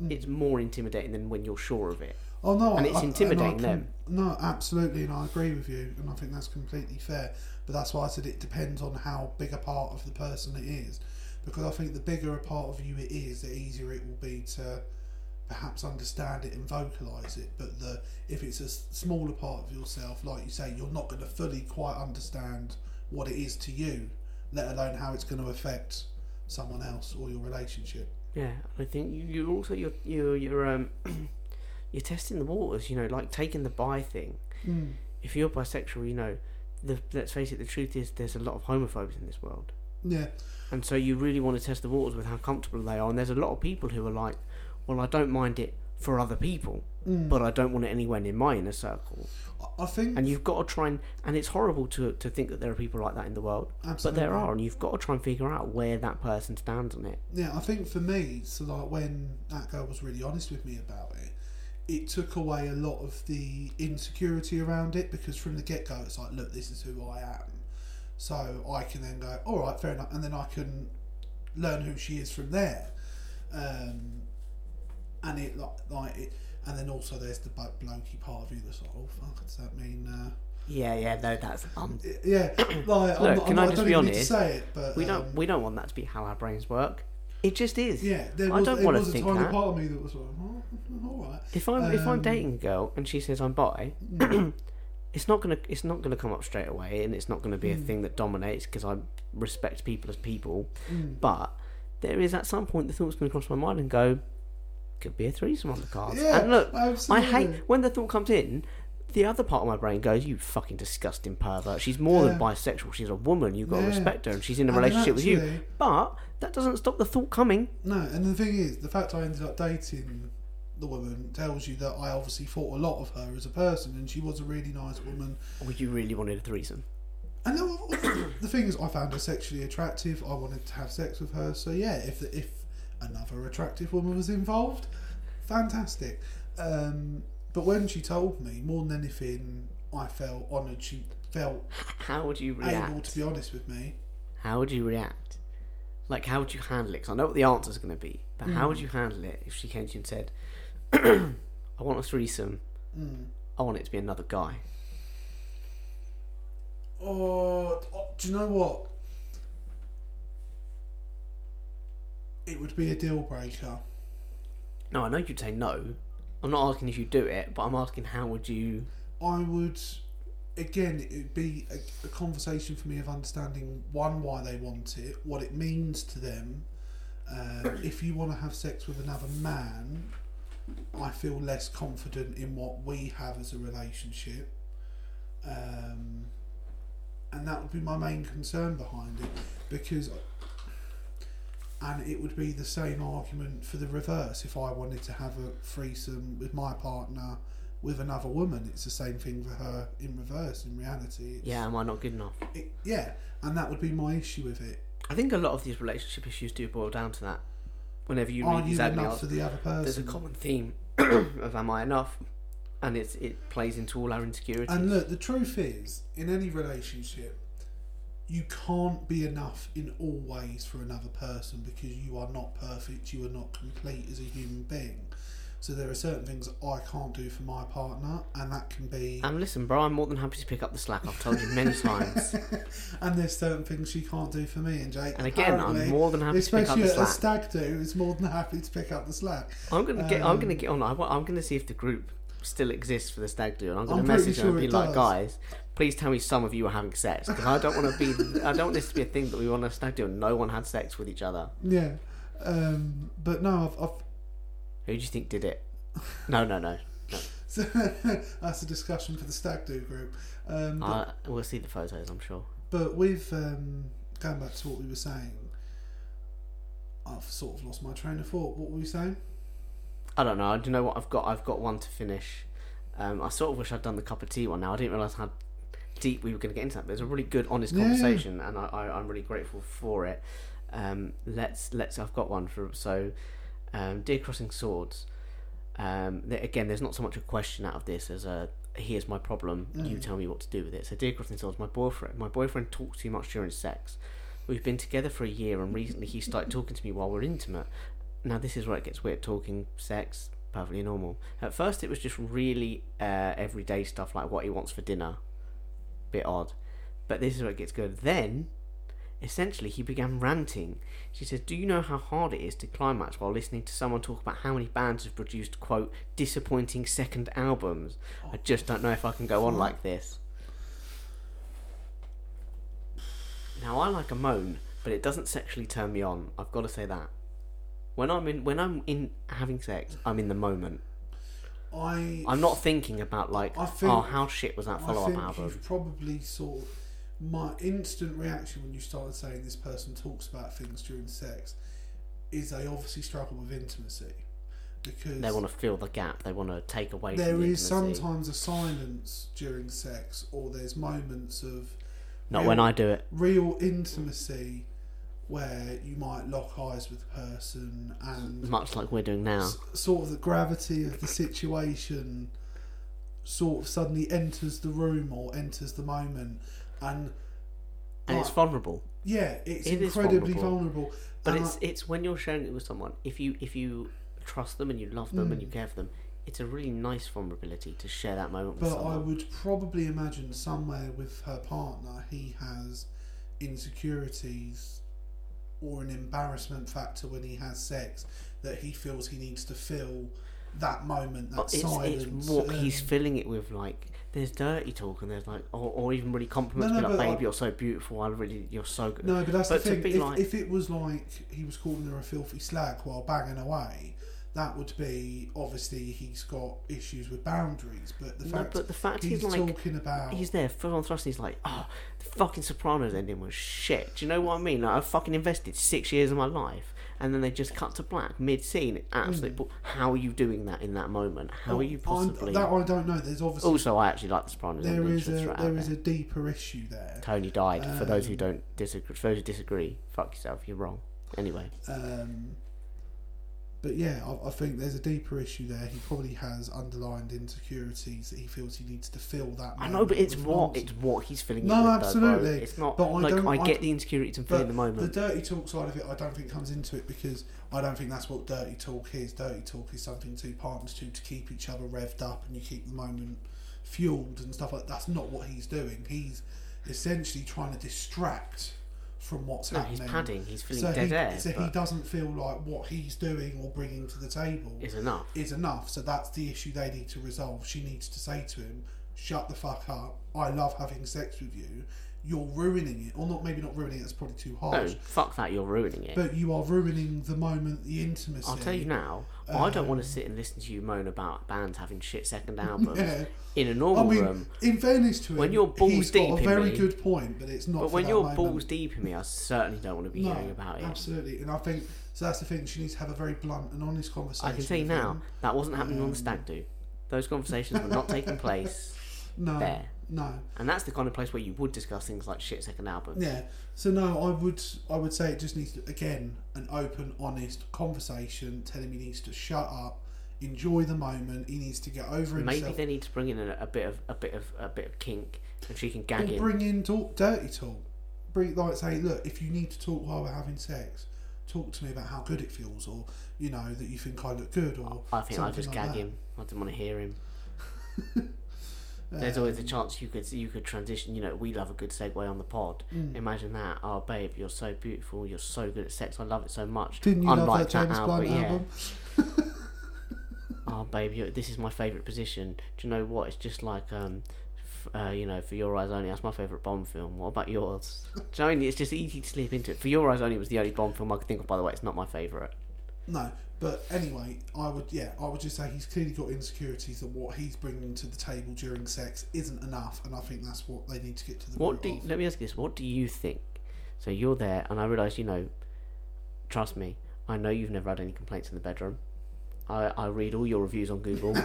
Mm. it's more intimidating than when you're sure of it. Oh no, and I- it's intimidating I them. No, absolutely, and I agree with you, and I think that's completely fair. But that's why I said it depends on how big a part of the person it is, because I think the bigger a part of you it is, the easier it will be to perhaps understand it and vocalize it. But the if it's a smaller part of yourself, like you say, you're not going to fully quite understand what it is to you, let alone how it's going to affect someone else or your relationship. Yeah, I think you- you're also you're you're you're um you're testing the waters. You know, like taking the bi thing. Mm. If you're bisexual, you know, the let's face it, the truth is there's a lot of homophobes in this world, Yeah, and so you really want to test the waters with how comfortable they are. And there's a lot of people who are like, well, I don't mind it for other people, Mm. but I don't want it anywhere near my inner circle. I- think And you've got to try and and it's horrible to to think that there are people like that in the world, absolutely. but there are, and you've got to try and figure out where that person stands on it. Yeah, I think for me, so like when that girl was really honest with me about it, it took away a lot of the insecurity around it because from the get go, it's like, look, this is who I am. So I can then go, all right, fair enough, and then I can learn who she is from there. Um, and it like, like it, and then also there's the blo- blokey part of you that's like, oh fuck, does that mean? Uh, Yeah, yeah, no, that's um, yeah, like I'm Look, not, can I'm I just don't be to honest? say it, but we um, don't we don't want that to be how our brains work. It just is. Yeah, there I was, don't was a think that. part of me that was like, oh, all right. If I'm if I'm Um, dating a girl and she says I'm bi, it's not gonna it's not gonna come up straight away, and it's not gonna be a Mm. thing that dominates because I respect people as people. Mm. But there is at some point the thought's gonna cross my mind and go, could be a threesome on the cards. Yeah, and look, absolutely. I hate when the thought comes in. The other part of my brain goes, "You fucking disgusting pervert! She's more than bisexual. She's a woman. You've got to respect her, and she's in a relationship with you." But that doesn't stop the thought coming. No, and the thing is, the fact I ended up dating the woman tells you that I obviously thought a lot of her as a person, and she was a really nice woman. Would you really wanted a threesome? And the the thing is, I found her sexually attractive. I wanted to have sex with her. So yeah, if if another attractive woman was involved, fantastic. Um, but when she told me, more than anything, I felt honoured. She felt How would you able react? to be honest with me. How would you react Like, how would you handle it? Because I know what the answer's going to be, but how Mm. would you handle it if she came to you and said, "I want a threesome. Mm. I want it to be another guy." Oh, oh, do you know what? It would be a deal breaker. No, I know you'd say no. I'm not asking if you do it, but I'm asking how would you. I would, again, it would be a, a conversation for me of understanding one why they want it, what it means to them. Um, if you want to have sex with another man, I feel less confident in what we have as a relationship, um, and that would be my main concern behind it, because. And it would be the same argument for the reverse. If I wanted to have a threesome with my partner, with another woman. It's the same thing for her in reverse. In reality, it's, Yeah, am I not good enough? it, yeah, and that would be my issue with it. I think a lot of these relationship issues do boil down to that. Whenever you Are read you these enough emails, for the other person? there's a common theme of "Am I enough?" and it's it plays into all our insecurities. And look, the truth is, in any relationship, you can't be enough in all ways for another person because you are not perfect. You are not complete as a human being. So there are certain things I can't do for my partner, and that can be. And listen, bro, I'm more than happy to pick up the slack. I've told you many times. and there's certain things she can't do for me and Jake. And again, I'm more than happy to pick up the slack. especially the a stag do is more than happy to pick up the slack. I'm gonna get. I'm gonna Um, get on. I'm gonna see if the group still exists for the stag do, and I'm gonna I'm message them and be it like, does. guys, please tell me some of you are having sex because I don't want to be. I don't want this to be a thing that we want a stag do no one had sex with each other. Yeah, um, but no, I've, I've Who do you think did it? No, no, no. So that's a discussion for the stag do group. Um, but, I, we'll see the photos. I'm sure. but with um, going back to what we were saying, I've sort of lost my train of thought. What were we saying? I don't know. I Do you know what I've got? I've got one to finish. Um, I sort of wish I'd done the cup of tea one. Now I didn't realise how deep we were going to get into that. But it's a really good, honest Yeah. conversation, and I, I, I'm really grateful for it. Um, let's let's. I've got one for so. Um, Dear Crossing Swords. Um, th- again, there's not so much a question out of this as a here's my problem. You Mm. tell me what to do with it. So, Dear Crossing Swords, my boyfriend. My boyfriend talks too much during sex. We've been together for a year, and recently he started talking to me while we're intimate. Now, this is where it gets weird. Talking sex, perfectly normal. At first, it was just really uh, everyday stuff like what he wants for dinner. Bit odd. But this is where it gets good. Then, essentially, he began ranting. She says, Do you know how hard it is to climax while listening to someone talk about how many bands have produced, quote, disappointing second albums? I just don't know if I can go on like this. Now, I like a moan, but it doesn't sexually turn me on. I've got to say that. When I'm in, when I'm in having sex, I'm in the moment. I I'm not thinking about like, I think- oh, how shit was that I follow-up album? you've probably sort of my instant reaction when you started saying this person talks about things during sex is they obviously struggle with intimacy because They want to fill the gap. They want to take away. there the is sometimes a silence during sex or there's moments of Not real- when I do it. real intimacy where you might lock eyes with the person and Much like we're doing now. s- sort of the gravity of the situation sort of suddenly enters the room or enters the moment and And it's vulnerable. yeah it's it is incredibly vulnerable. vulnerable, But And it's it's when you're sharing it with someone. If you if you trust them and you love them and you mm. care for them, it's a really nice vulnerability to share that moment with but I would probably imagine somewhere with her partner he has insecurities or an embarrassment factor when he has sex that he feels he needs to fill that moment that But it's silence it's what he's um, filling it with. Like there's dirty talk and there's like or, or even really compliments. No, no, like, babe, I- you're so beautiful. I really you're so good. No, but that's But the thing. If, like- if it was like he was calling her a filthy slag while banging away, that would be obviously he's got issues with boundaries. But the No, fact, but the fact he's, he's like talking about he's there full on thrust. He's like, oh, the fucking Sopranos ending was shit. Do you know what I mean? Like I fucking invested six years of my life, and then they just cut to black mid scene. Absolute. bull- How are you doing that in that moment? How are you. Oh, I'm- possibly? that I don't know. There's obviously Also, I actually like the Sopranos. there ending, is a there is there. a deeper issue there. Tony died. For those who Um, don't disagree, for those who disagree, fuck yourself. You're wrong. Anyway, Um, but yeah, I, I think there's a deeper issue there. He probably has underlined insecurities that he feels he needs to fill that. I know, but it's what it's what he's feeling. No, it with, though, absolutely. It's not But I like don't- I I- get the insecurities and feeling the moment. the dirty talk side of it, I don't think comes into it because I don't think that's what dirty talk is. Dirty talk is something two partners do to keep each other revved up and you keep the moment fueled and stuff like. That. That's not what he's doing. He's essentially trying to distract from what's no, happening. he's padding. He's feeling so dead he, air. so he doesn't feel like what he's doing or bringing to the table is enough. is enough. So that's the issue they need to resolve. She needs to say to him, "Shut the fuck up. I love having sex with you. You're ruining it, or not. Maybe not ruining it. That's probably too No, harsh. fuck that. You're ruining it. But you are ruining the moment, the intimacy. I'll tell you now. I don't want Um, to sit and listen to you moan about bands having shit second albums Yeah. in a normal I mean, room. in fairness to him, When you're balls he's got a very me- good point, but it's not. But when you're moment. balls deep in me, I certainly don't want to be no, hearing about it. absolutely, and I think so. That's the thing. She needs to have a very blunt and honest conversation. I can tell you now, him. that wasn't happening on Um, the stag do. Those conversations were not taking place No, there. No, And that's the kind of place where you would discuss things like shit second albums. yeah. So no, I would, I would say it just needs to again an open, honest conversation. Tell him he needs to shut up, enjoy the moment. He needs to get over himself. Maybe they need to bring in a, a bit of a bit of a bit of kink, and she can gag Or him. bring in talk, dirty talk. Bring like say, look, if you need to talk while we're having sex, talk to me about how good it feels, or you know that you think I look good, or I think something just like gag that. him. I didn't want to hear him. There's always a chance you could you could transition. You know, we love a good segue on the pod. Mm. Imagine that. Oh, babe, you're so beautiful. You're so good at sex. I love it so much. Didn't you Unlike love that James album, yeah. album? Oh, babe, this is my favourite position. Do you know what? It's just like um, f- uh, you know, for your eyes only. That's my favourite Bond film. What about yours? Do you know what I mean? It's just easy to slip into it. For your eyes only was the only Bond film I could think of. By the way, it's not my favourite. No, but anyway, I would yeah, I would just say he's clearly got insecurities that what he's bringing to the table during sex isn't enough, and I think that's what they need to get to the What do you, let me ask you this? What do you think? So you're there, and I realise you know. Trust me, I know you've never had any complaints in the bedroom. I, I read all your reviews on Google.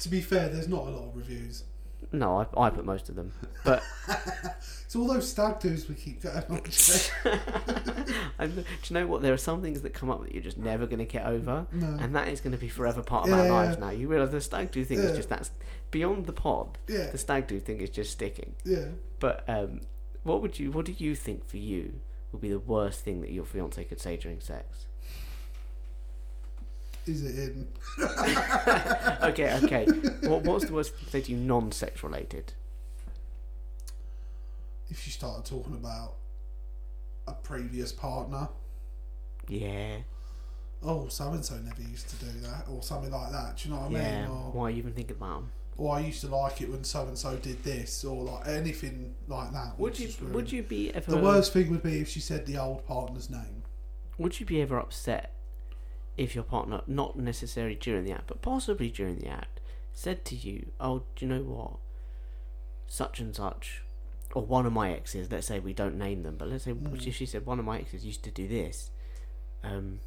To be fair, there's not a lot of reviews. No, I, I put most of them, but It's all those stag do's we keep going on. and do you know what? There are some things that come up that you're just never going to get over, No. and that is going to be forever part of Yeah, our yeah, lives yeah. now. You realise the stag do thing is just that's beyond the pod. yeah, The stag do thing is just sticking. yeah. But um, what would you? What do you think for you would be the worst thing that your fiance could say during sex? Is it in? okay, okay. what, what's the worst thing to you non-sex related? If you started talking about a previous partner, Yeah, oh, so and so never used to do that, or something like that. Do you know what I yeah. mean? Or, Why even thinking about 'em? or I used to like it when so and so did this, or like anything like that. Would you? really- Would you be ever? The worst thing would be if she said the old partner's name. Would you be ever upset if your partner, not necessarily during the act, but possibly during the act, said to you, "Oh, do you know what? Such and such, or one of my exes. Let's say we don't name them, but let's say Mm. if she said one of my exes used to do this. Um,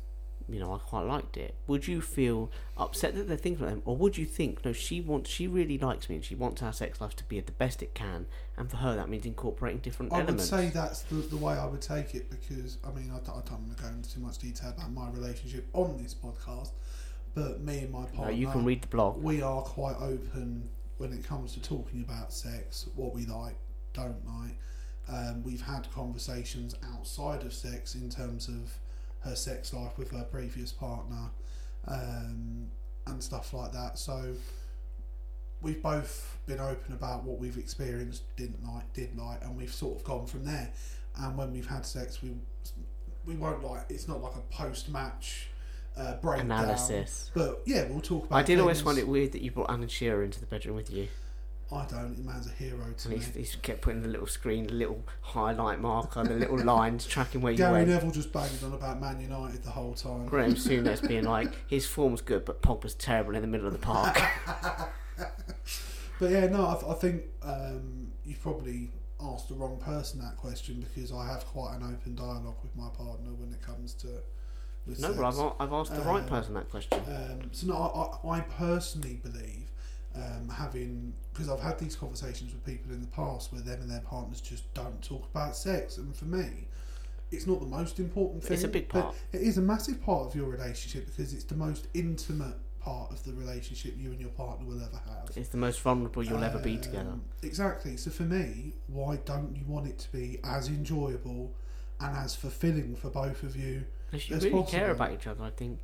you know, I quite liked it. Would you feel upset that they're thinking them, or would you think, no, she wants, she really likes me, and she wants our sex life to be at the best it can, and for her that means incorporating different I would say that's the, the way I would take it because I mean I, don't- I don't want to go into too much detail about my relationship on this podcast, but me and my No, partner, you can read the blog. we are quite open when it comes to talking about sex, what we like, don't like. Um, we've had conversations outside of sex in terms of her sex life with her previous partner um, and stuff like that. So we've both been open about what we've experienced, didn't like, did like, and we've sort of gone from there. And when we've had sex, we we won't like. It's not like a post match uh, breakdown. Analysis. But yeah, we'll talk about. It. I did always find it weird that you brought Alan Shearer into the bedroom with you, I don't. The man's a hero to and me. he's, he's kept putting the little screen, the little highlight marker, the little lines tracking where you Gary went. Neville just banged on about Man United the whole time. Graham Souness being like, his form's good, but Pogba's terrible in the middle of the park. But yeah, no, I, th- I think um, you've probably asked the wrong person that question because I have quite an open dialogue with my partner when it comes to. No, sex. but I've, I've asked the right Um, person that question. Um, so no, I, I personally believe um, having because I've had these conversations with people in the past where them and their partners just don't talk about sex, and for me, it's not the most important thing. It's a big part. It is a massive part of your relationship because it's the most intimate part of the relationship you and your partner will ever have. It's the most vulnerable you'll ever be Um, together. Exactly. So for me, why don't you want it to be as enjoyable and as fulfilling for both of you? If you really care about each other, I think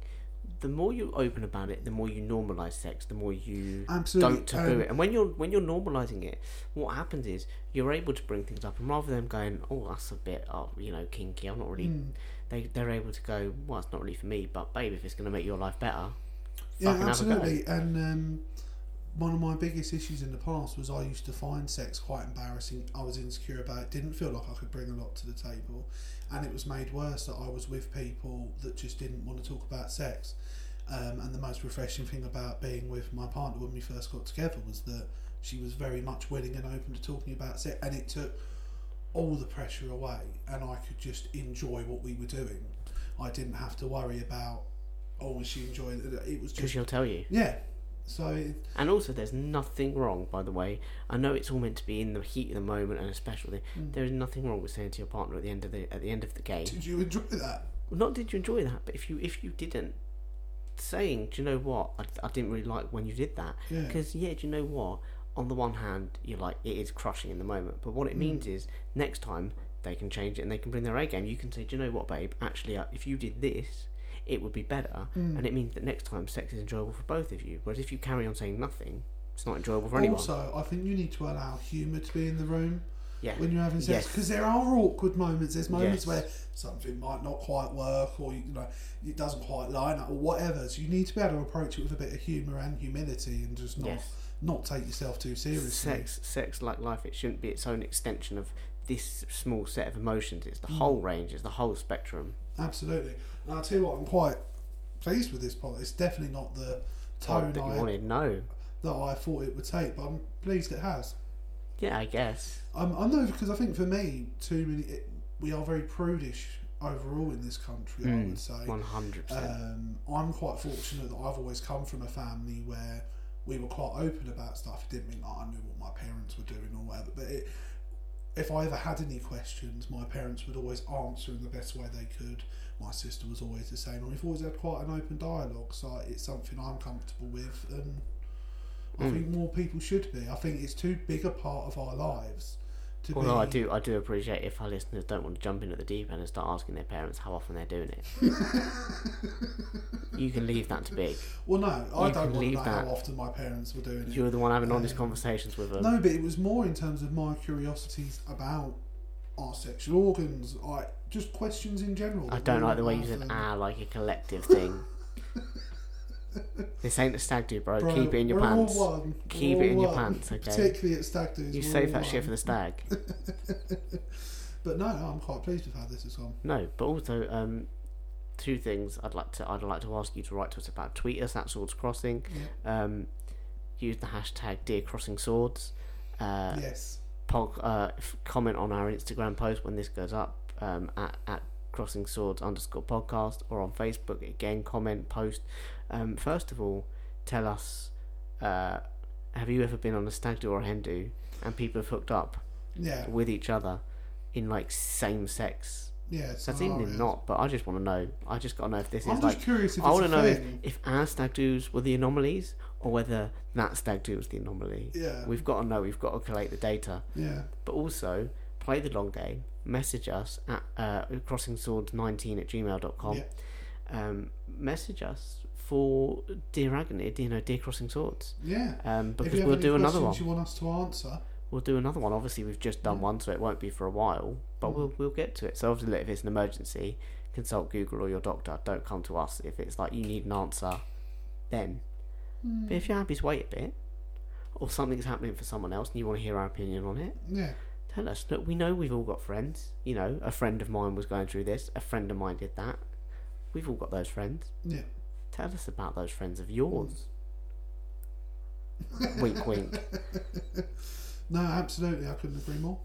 the more you open about it, the more you normalise sex, the more you Absolutely. don't taboo Um, it. And when you're when you're normalising it, what happens is you're able to bring things up, and rather than going, "Oh, that's a bit, oh, you know, kinky," I'm not really. mm. They they're able to go, "Well, it's not really for me," but babe, if it's going to make your life better, Yeah, fucking have a go. absolutely. And um, one of my biggest issues in the past was I used to find sex quite embarrassing. I was insecure about it. Didn't feel like I could bring a lot to the table, and it was made worse that I was with people that just didn't want to talk about sex. Um, and the most refreshing thing about being with my partner when we first got together was that she was very much willing and open to talking about sex, and it took all the pressure away, and I could just enjoy what we were doing. I didn't have to worry about, oh, was she enjoying it? It was because she'll tell you. yeah. So it, And also, there's nothing wrong, by the way. I know it's all meant to be in the heat of the moment and a special thing. Mm. There is nothing wrong with saying to your partner at the end of the at the end of the game, did you enjoy that? Well, not did you enjoy that, but if you if you didn't, saying, do you know what, I, I didn't really like when you did that. Yeah. Because yeah, do you know what? On the one hand, you're like it is crushing in the moment, but what it Mm. means is next time they can change it and they can bring their A game. You can say, do you know what, babe? Actually, uh, if you did this, it would be better, Mm. and it means that next time sex is enjoyable for both of you. Whereas if you carry on saying nothing, it's not enjoyable for anyone. Also, I think you need to allow humour to be in the room Yeah. when you're having sex Yes. because there are awkward moments. There's moments Yes. where something might not quite work or you know it doesn't quite line up or whatever. So you need to be able to approach it with a bit of humour and humility and just not Yes. not take yourself too seriously. Sex, sex like life, it shouldn't be its own extension of this small set of emotions. It's the Mm. whole range, it's the whole spectrum. Absolutely. And I'll tell you what, I'm quite pleased with this pod. It's definitely not the tone that you I, wanted, no. that I thought it would take, but I'm pleased it has. Yeah, I guess. Um, I know because I think for me, too many. It, we are very prudish overall in this country. I Mm, would say. One hundred percent. Um, I'm quite fortunate that I've always come from a family where we were quite open about stuff. It didn't mean that I knew what my parents were doing or whatever, but it, if I ever had any questions, my parents would always answer in the best way they could. My sister was always the same, and we've always had quite an open dialogue. So it's something I'm comfortable with, and I Mm. think more people should be. I think it's too big a part of our lives to Although be. I do, I do appreciate if our listeners don't want to jump in at the deep end and start asking their parents how often they're doing it. you can leave that to be. Well, no, I You don't want to leave that. how often my parents were doing it. You're the one having honest Um, conversations with them. No, but it was more in terms of my curiosities about our sexual organs, like just questions in general. I don't like the way you said "ah" like a collective thing. this ain't a stag do, bro. Bro, Keep it in your pants. one. We're Keep it in your one. pants, okay? Particularly at stag do's. You save that shit for the stag. But no, no, I'm quite pleased with how this has gone. No, but also um, two things I'd like to I'd like to ask you to write to us about. Tweet us at Swords Crossing. Yeah. Um, use the hashtag Dear Crossing Swords. Uh, yes. Pog, uh, comment on our Instagram post when this goes up um, at, at Crossing Swords underscore podcast or on Facebook. Again, comment, post. Um, first of all, tell us uh, have you ever been on a stag do or a hen do and people have hooked up Yeah. with each other in like same sex? Yeah. That's even scenarios. not, but I just want to know. I just got to know if this is I'm like. just curious if I want to know if, if our stag do's were the anomalies or whether that stag do was the anomaly. Yeah. We've got to know. We've got to collate the data Yeah. but also play the long game. Message us at uh, crossingswords19 at gmail.com. Yeah. Um, message us for Dear Agony, you know, Dear Crossing Swords. Yeah. Um, because we'll do another one. you want us to answer, We'll do another one. Obviously, we've just done Yeah. one, so it won't be for a while. But Mm. we'll we'll get to it. So obviously, if it's an emergency, consult Google or your doctor. Don't come to us if it's like you need an answer. Then, but if you're happy to wait a bit, or something's happening for someone else and you want to hear our opinion on it, yeah. tell us. Look, we know we've all got friends. You know, a friend of mine was going through this. A friend of mine did that. We've all got those friends. Yeah. Tell us about those friends of yours. wink, wink. No, absolutely. I couldn't agree more.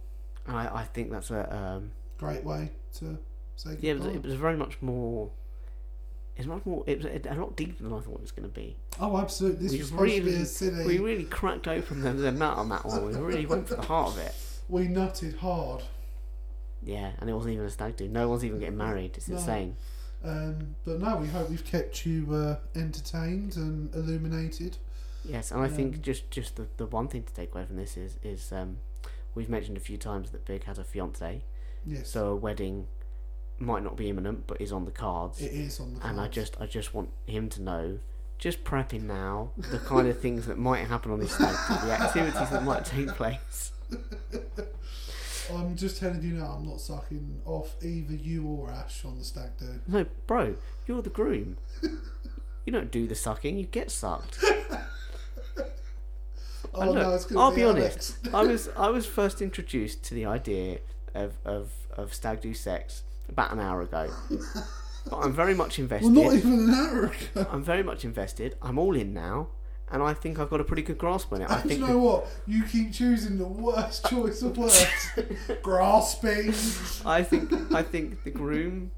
I, I think that's a um, Great way to say yeah. It goodbye. was, it was very much more. It's much more. It was a, lot deeper than I thought it was going to be. Oh, absolutely. This We was supposed to be really- silly. We really cracked open the, the nut on that one. We really went for the heart of it. we nutted hard. Yeah, and it wasn't even a stag do. No one's even getting married. It's No. insane. Um, but no, we hope we've kept you uh, entertained and illuminated. Yes, and I think Um, just just the, the one thing to take away from this is is um, we've mentioned a few times that Big has a fiance, Yes, so a wedding might not be imminent, but is on the cards. it is on the. Cards. and I just I just want him to know, just prepping now, the kind of things that might happen on this stag the activities that might take place. I'm just telling you now, I'm not sucking off either you or Ash on the stag do. No, bro, you're the groom. You don't do the sucking, you get sucked. Oh And no, it's gonna I'll be, be honest. I was I was first introduced to the idea of, of, of stag do sex about an hour ago. But I'm very much invested. Well, not even an hour ago. I'm very much invested. I'm all in now, and I think I've got a pretty good grasp on it. I And think you know what? You keep choosing the worst choice of words. Grasping. I think I think the groom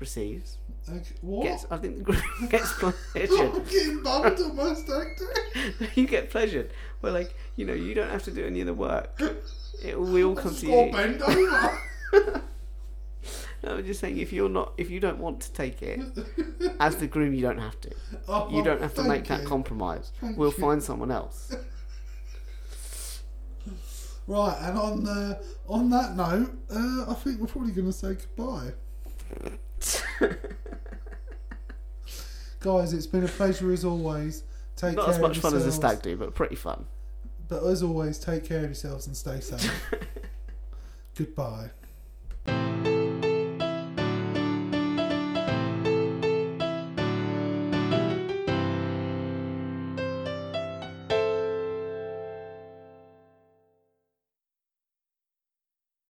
receives. Okay, what? Gets I think the groom gets I'm pleasured. getting bummed on my stag do. you get pleasured. Well, like you know, you don't have to do any of the work. It will we all come to you. bend over. No, I'm just saying if you're not if you don't want to take it as the groom, you don't have to. Oh, You don't have to make that compromise. Thank we'll you. find someone else. Right, and on uh, on that note, uh, I think we're probably going to say goodbye. Guys, it's been a pleasure as always. Take Not as much fun as a stag do, but pretty fun. But as always, take care of yourselves and stay safe. Goodbye.